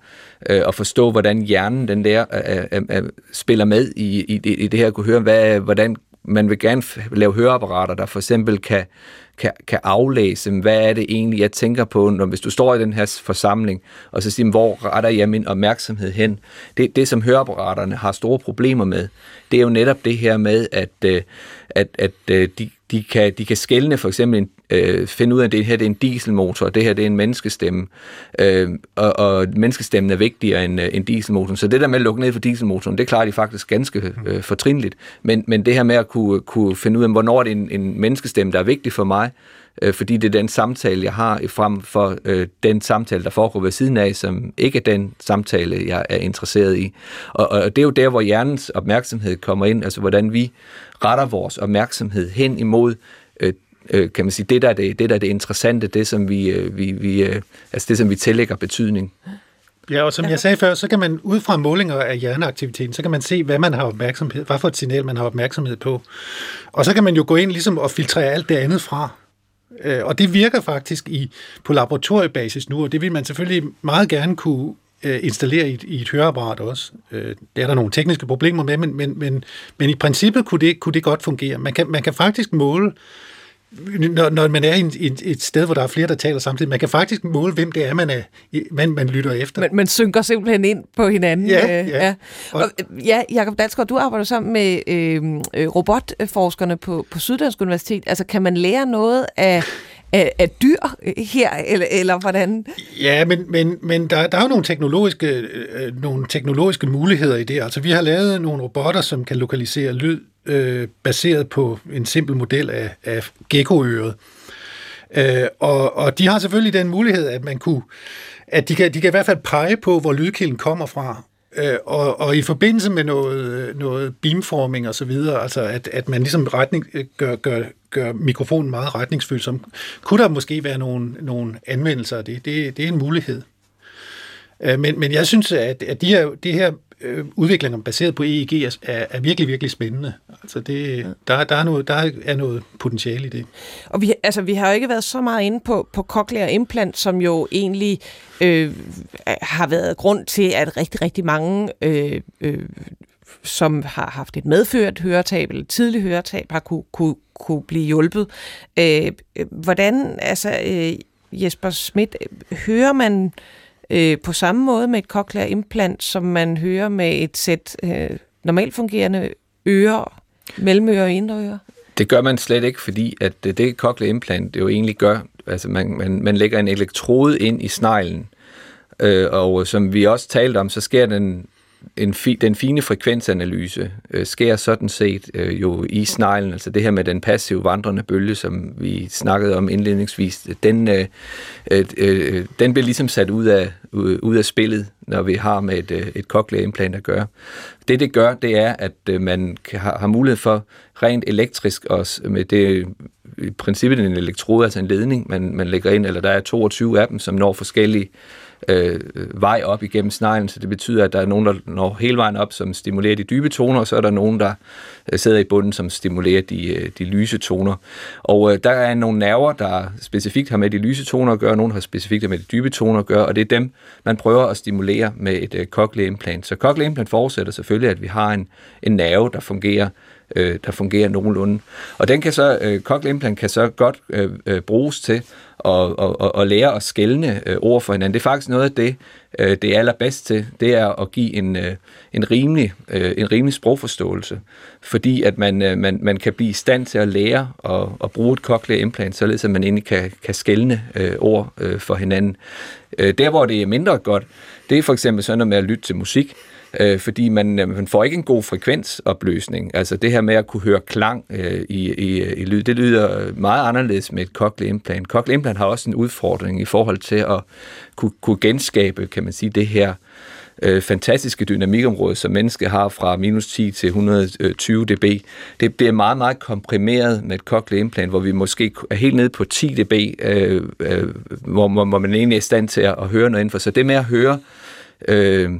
[SPEAKER 4] øh, at forstå, hvordan hjernen den der øh, øh, spiller med i, i, i det her at kunne høre, hvad, hvordan man vil gerne lave høreapparater, der for eksempel kan, kan, kan aflæse, hvad er det egentlig, jeg tænker på, når hvis du står i den her forsamling, og så siger, hvor retter jeg min opmærksomhed hen? Det, det som høreapparaterne har store problemer med, det er jo netop det her med, at, øh, at, at, øh, de, de kan, de kan skælne for eksempel en, øh, finde ud af, at det her det er en dieselmotor, og det her det er en menneskestemme, øh, og, og menneskestemmen er vigtigere end, øh, end dieselmotoren. Så det der med at lukke ned for dieselmotoren, det klarer de faktisk ganske øh, fortrinligt. Men, men det her med at kunne, kunne finde ud af, hvornår det er en, en menneskestemme, der er vigtig for mig, øh, fordi det er den samtale, jeg har frem for øh, den samtale, der foregår ved siden af, som ikke er den samtale, jeg er interesseret i. Og, og det er jo der, hvor hjernens opmærksomhed kommer ind, altså hvordan vi retter vores opmærksomhed hen imod øh, øh, kan man sige, det der er det, det, der er det interessante, det som vi, øh, vi, vi, øh, altså det, som vi tillægger betydning.
[SPEAKER 3] Ja, og som jeg sagde før, så kan man ud fra målinger af hjerneaktiviteten, så kan man se, hvad man har opmærksomhed, hvad for et signal man har opmærksomhed på. Og så kan man jo gå ind ligesom og filtrere alt det andet fra. Øh, og det virker faktisk i, på laboratoriebasis nu, og det vil man selvfølgelig meget gerne kunne øh, installere i et, i et høreapparat også. Øh, det er der nogle tekniske problemer med, men, men, men, men i princippet kunne det, kunne det godt fungere. Man kan, man kan faktisk måle når, når man er i et, et sted, hvor der er flere, der taler samtidig, man kan faktisk måle, hvem det er, man, er, man, man lytter efter.
[SPEAKER 2] Man, man synker simpelthen ind på hinanden.
[SPEAKER 3] Ja, øh, ja. ja.
[SPEAKER 2] Og, og, ja Jacob Dalsgaard, du arbejder sammen med øh, øh, robotforskerne på, på Syddansk Universitet. Altså, kan man lære noget af af, af dyr her, eller, eller hvordan?
[SPEAKER 3] Ja, men, men, men der, der er jo nogle teknologiske, øh, nogle teknologiske muligheder i det. Altså, vi har lavet nogle robotter, som kan lokalisere lyd øh, baseret på en simpel model af, af geckoøret. Øh, og, og de har selvfølgelig den mulighed, at man kunne, at de kan, de kan i hvert fald pege på, hvor lydkilden kommer fra. Øh, og, og i forbindelse med noget, noget beamforming og så videre, altså at, at man ligesom retning, øh, gør, gør, gør mikrofonen meget retningsfølsom, kunne der måske være nogle, nogle anvendelser af det. Det, det er en mulighed. Øh, men, men jeg synes, at, at de her, de her øh, udviklinger baseret på EEG er, er virkelig, virkelig spændende. Altså det, der, der, er noget, der er noget potentiale i det.
[SPEAKER 2] Og vi, altså, vi har jo ikke været så meget inde på, på cochlear implant, som jo egentlig øh, har været grund til, at rigtig, rigtig mange øh, øh, som har haft et medført høretab eller tidlig høretab, har kunne, kunne, kunne blive hjulpet. Øh, øh hvordan, altså øh, Jesper Schmidt, øh, hører man øh, Øh, på samme måde med et cochlear implant, som man hører med et sæt øh, normalt fungerende ører, mellemører og indre ører?
[SPEAKER 4] Det gør man slet ikke, fordi at øh, det cochlear implant det jo egentlig gør, altså man, man, man lægger en elektrode ind i sneglen, øh, og som vi også talte om, så sker den en fi, den fine frekvensanalyse øh, sker sådan set øh, jo i sneglen, altså det her med den passive vandrende bølge, som vi snakkede om indledningsvis, den, øh, øh, øh, den bliver ligesom sat ud af, ud af spillet, når vi har med et, øh, et cochlea-implant at gøre. Det det gør, det er, at øh, man kan, har, har mulighed for rent elektrisk også med det i princippet en elektrode, altså en ledning, man, man lægger ind, eller der er 22 af dem, som når forskellige øh, Øh, vej op igennem sneglen, så det betyder, at der er nogen, der når hele vejen op, som stimulerer de dybe toner, og så er der nogen, der øh, sidder i bunden, som stimulerer de, øh, de lyse toner. Og øh, der er nogle nerver, der specifikt har med de lyse toner at gøre, og nogle har specifikt med de dybe toner at gøre, og det er dem, man prøver at stimulere med et øh, cochlear implant. Så cochlea implant forudsætter selvfølgelig, at vi har en, en nerve, der fungerer øh, der fungerer nogenlunde. Og den kan så, øh, cochlear implant kan så godt øh, øh, bruges til at at at lære at skælne øh, ord for hinanden. Det er faktisk noget af det, øh, det er allerbedst til, det er at give en, øh, en, rimelig, øh, en rimelig sprogforståelse, fordi at man, øh, man, man kan blive i stand til at lære at, at bruge et cochlear implant, således at man egentlig kan, kan skælne øh, ord øh, for hinanden. Øh, der, hvor det er mindre godt, det er for eksempel sådan noget med at lytte til musik, øh, fordi man, øh, man får ikke en god frekvensopløsning. Altså det her med at kunne høre klang øh, i, i, i lyd, det lyder meget anderledes med et cochlear implant. Cochlear implant har også en udfordring i forhold til at kunne, kunne genskabe, kan man sige, det her øh, fantastiske dynamikområde, som mennesket har fra minus 10 til 120 øh, dB, det bliver meget, meget komprimeret med et cochlear implant, hvor vi måske er helt nede på 10 dB, øh, øh, hvor, hvor man egentlig er i stand til at, at høre noget indenfor. Så det med at høre øh,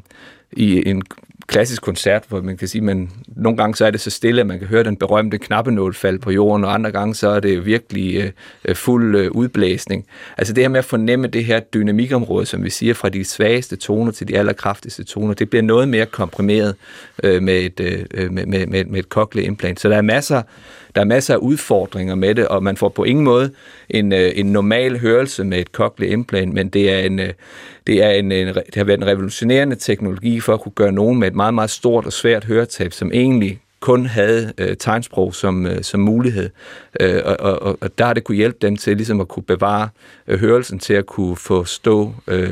[SPEAKER 4] i en klassisk koncert, hvor man kan sige, man nogle gange så er det så stille, at man kan høre den berømte knappenål falde på jorden, og andre gange så er det virkelig øh, øh, fuld øh, udblæsning. Altså det her med at fornemme det her dynamikområde, som vi siger, fra de svageste toner til de allerkraftigste toner, det bliver noget mere komprimeret øh, med, et, øh, øh med, med, med, med et cochlea implant. Så der er masser der er masser af udfordringer med det, og man får på ingen måde en, øh, en normal hørelse med et cochlear implant, men det er en, øh, det, er en, en, det har været en revolutionerende teknologi for at kunne gøre nogen med et meget, meget stort og svært høretab, som egentlig kun havde øh, tegnsprog som, øh, som mulighed. Øh, og, og, og der har det kunne hjælpe dem til ligesom at kunne bevare øh, hørelsen til at kunne forstå øh,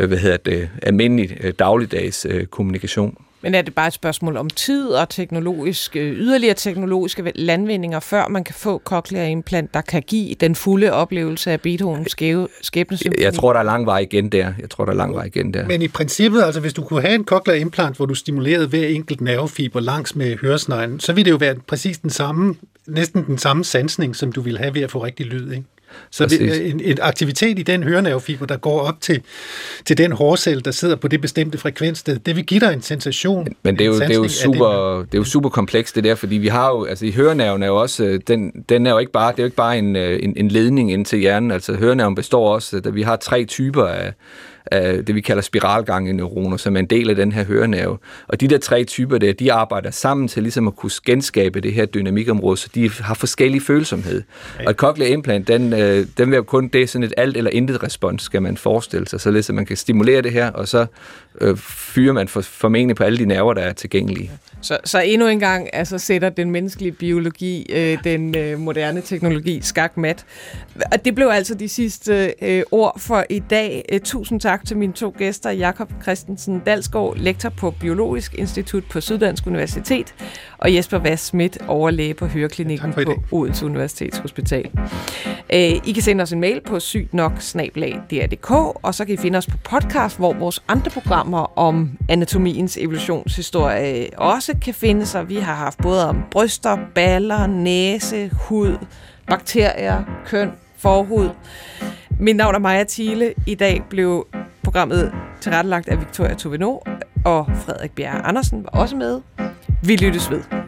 [SPEAKER 4] øh hvad hedder det, almindelig øh, dagligdags øh, kommunikation.
[SPEAKER 2] Men er det bare et spørgsmål om tid og teknologisk, yderligere teknologiske landvindinger, før man kan få cochlear implant, der kan give den fulde oplevelse af Beethovens skæbnesymfoni?
[SPEAKER 4] Jeg, jeg tror, der er lang vej igen der. Jeg tror, der er lang vej igen der.
[SPEAKER 3] Men i princippet, altså hvis du kunne have en cochlear implant, hvor du stimulerede hver enkelt nervefiber langs med høresneglen, så ville det jo være præcis den samme, næsten den samme sansning, som du ville have ved at få rigtig lyd, ikke? Så det, en, en aktivitet i den hørenervefiber, der går op til, til den hårcelle, der sidder på det bestemte frekvenssted, det vil give dig en sensation.
[SPEAKER 4] Men, det, er jo, det, er jo super, det er jo super komplekst det der, fordi vi har jo, altså i hørenerven er jo også, øh, den, den er jo ikke bare, det er jo ikke bare en, øh, en, en ledning ind til hjernen, altså hørenerven består også, at vi har tre typer af, af det, vi kalder spiralgange-neuroner, som er en del af den her hørenerve. Og de der tre typer der, de arbejder sammen til ligesom at kunne genskabe det her dynamikområde, så de har forskellig følsomhed. Okay. Og et cochlear implant, den, øh, den vil jo kun, det er sådan et alt eller intet respons, skal man forestille sig, således at man kan stimulere det her, og så øh, fyrer man for, formentlig på alle de nerver, der er tilgængelige.
[SPEAKER 2] Så, så endnu en gang altså, sætter den menneskelige biologi, øh, den øh, moderne teknologi skakmat. Og det blev altså de sidste øh, ord for i dag. Øh, tusind tak til mine to gæster, Jakob Christensen Dalsgaard, lektor på Biologisk Institut på Syddansk Universitet, og Jesper Vass Schmidt, overlæge på Høreklinikken på Odense Universitetshospital. Øh, I kan sende os en mail på sygt nok og så kan I finde os på podcast, hvor vores andre programmer om anatomiens evolutionshistorie også kan finde sig. Vi har haft både om bryster, baller, næse, hud, bakterier, køn, forhud. Mit navn er Maja Thiele. I dag blev programmet tilrettelagt af Victoria Tovino, og Frederik Bjerre Andersen var også med. Vi lyttes ved.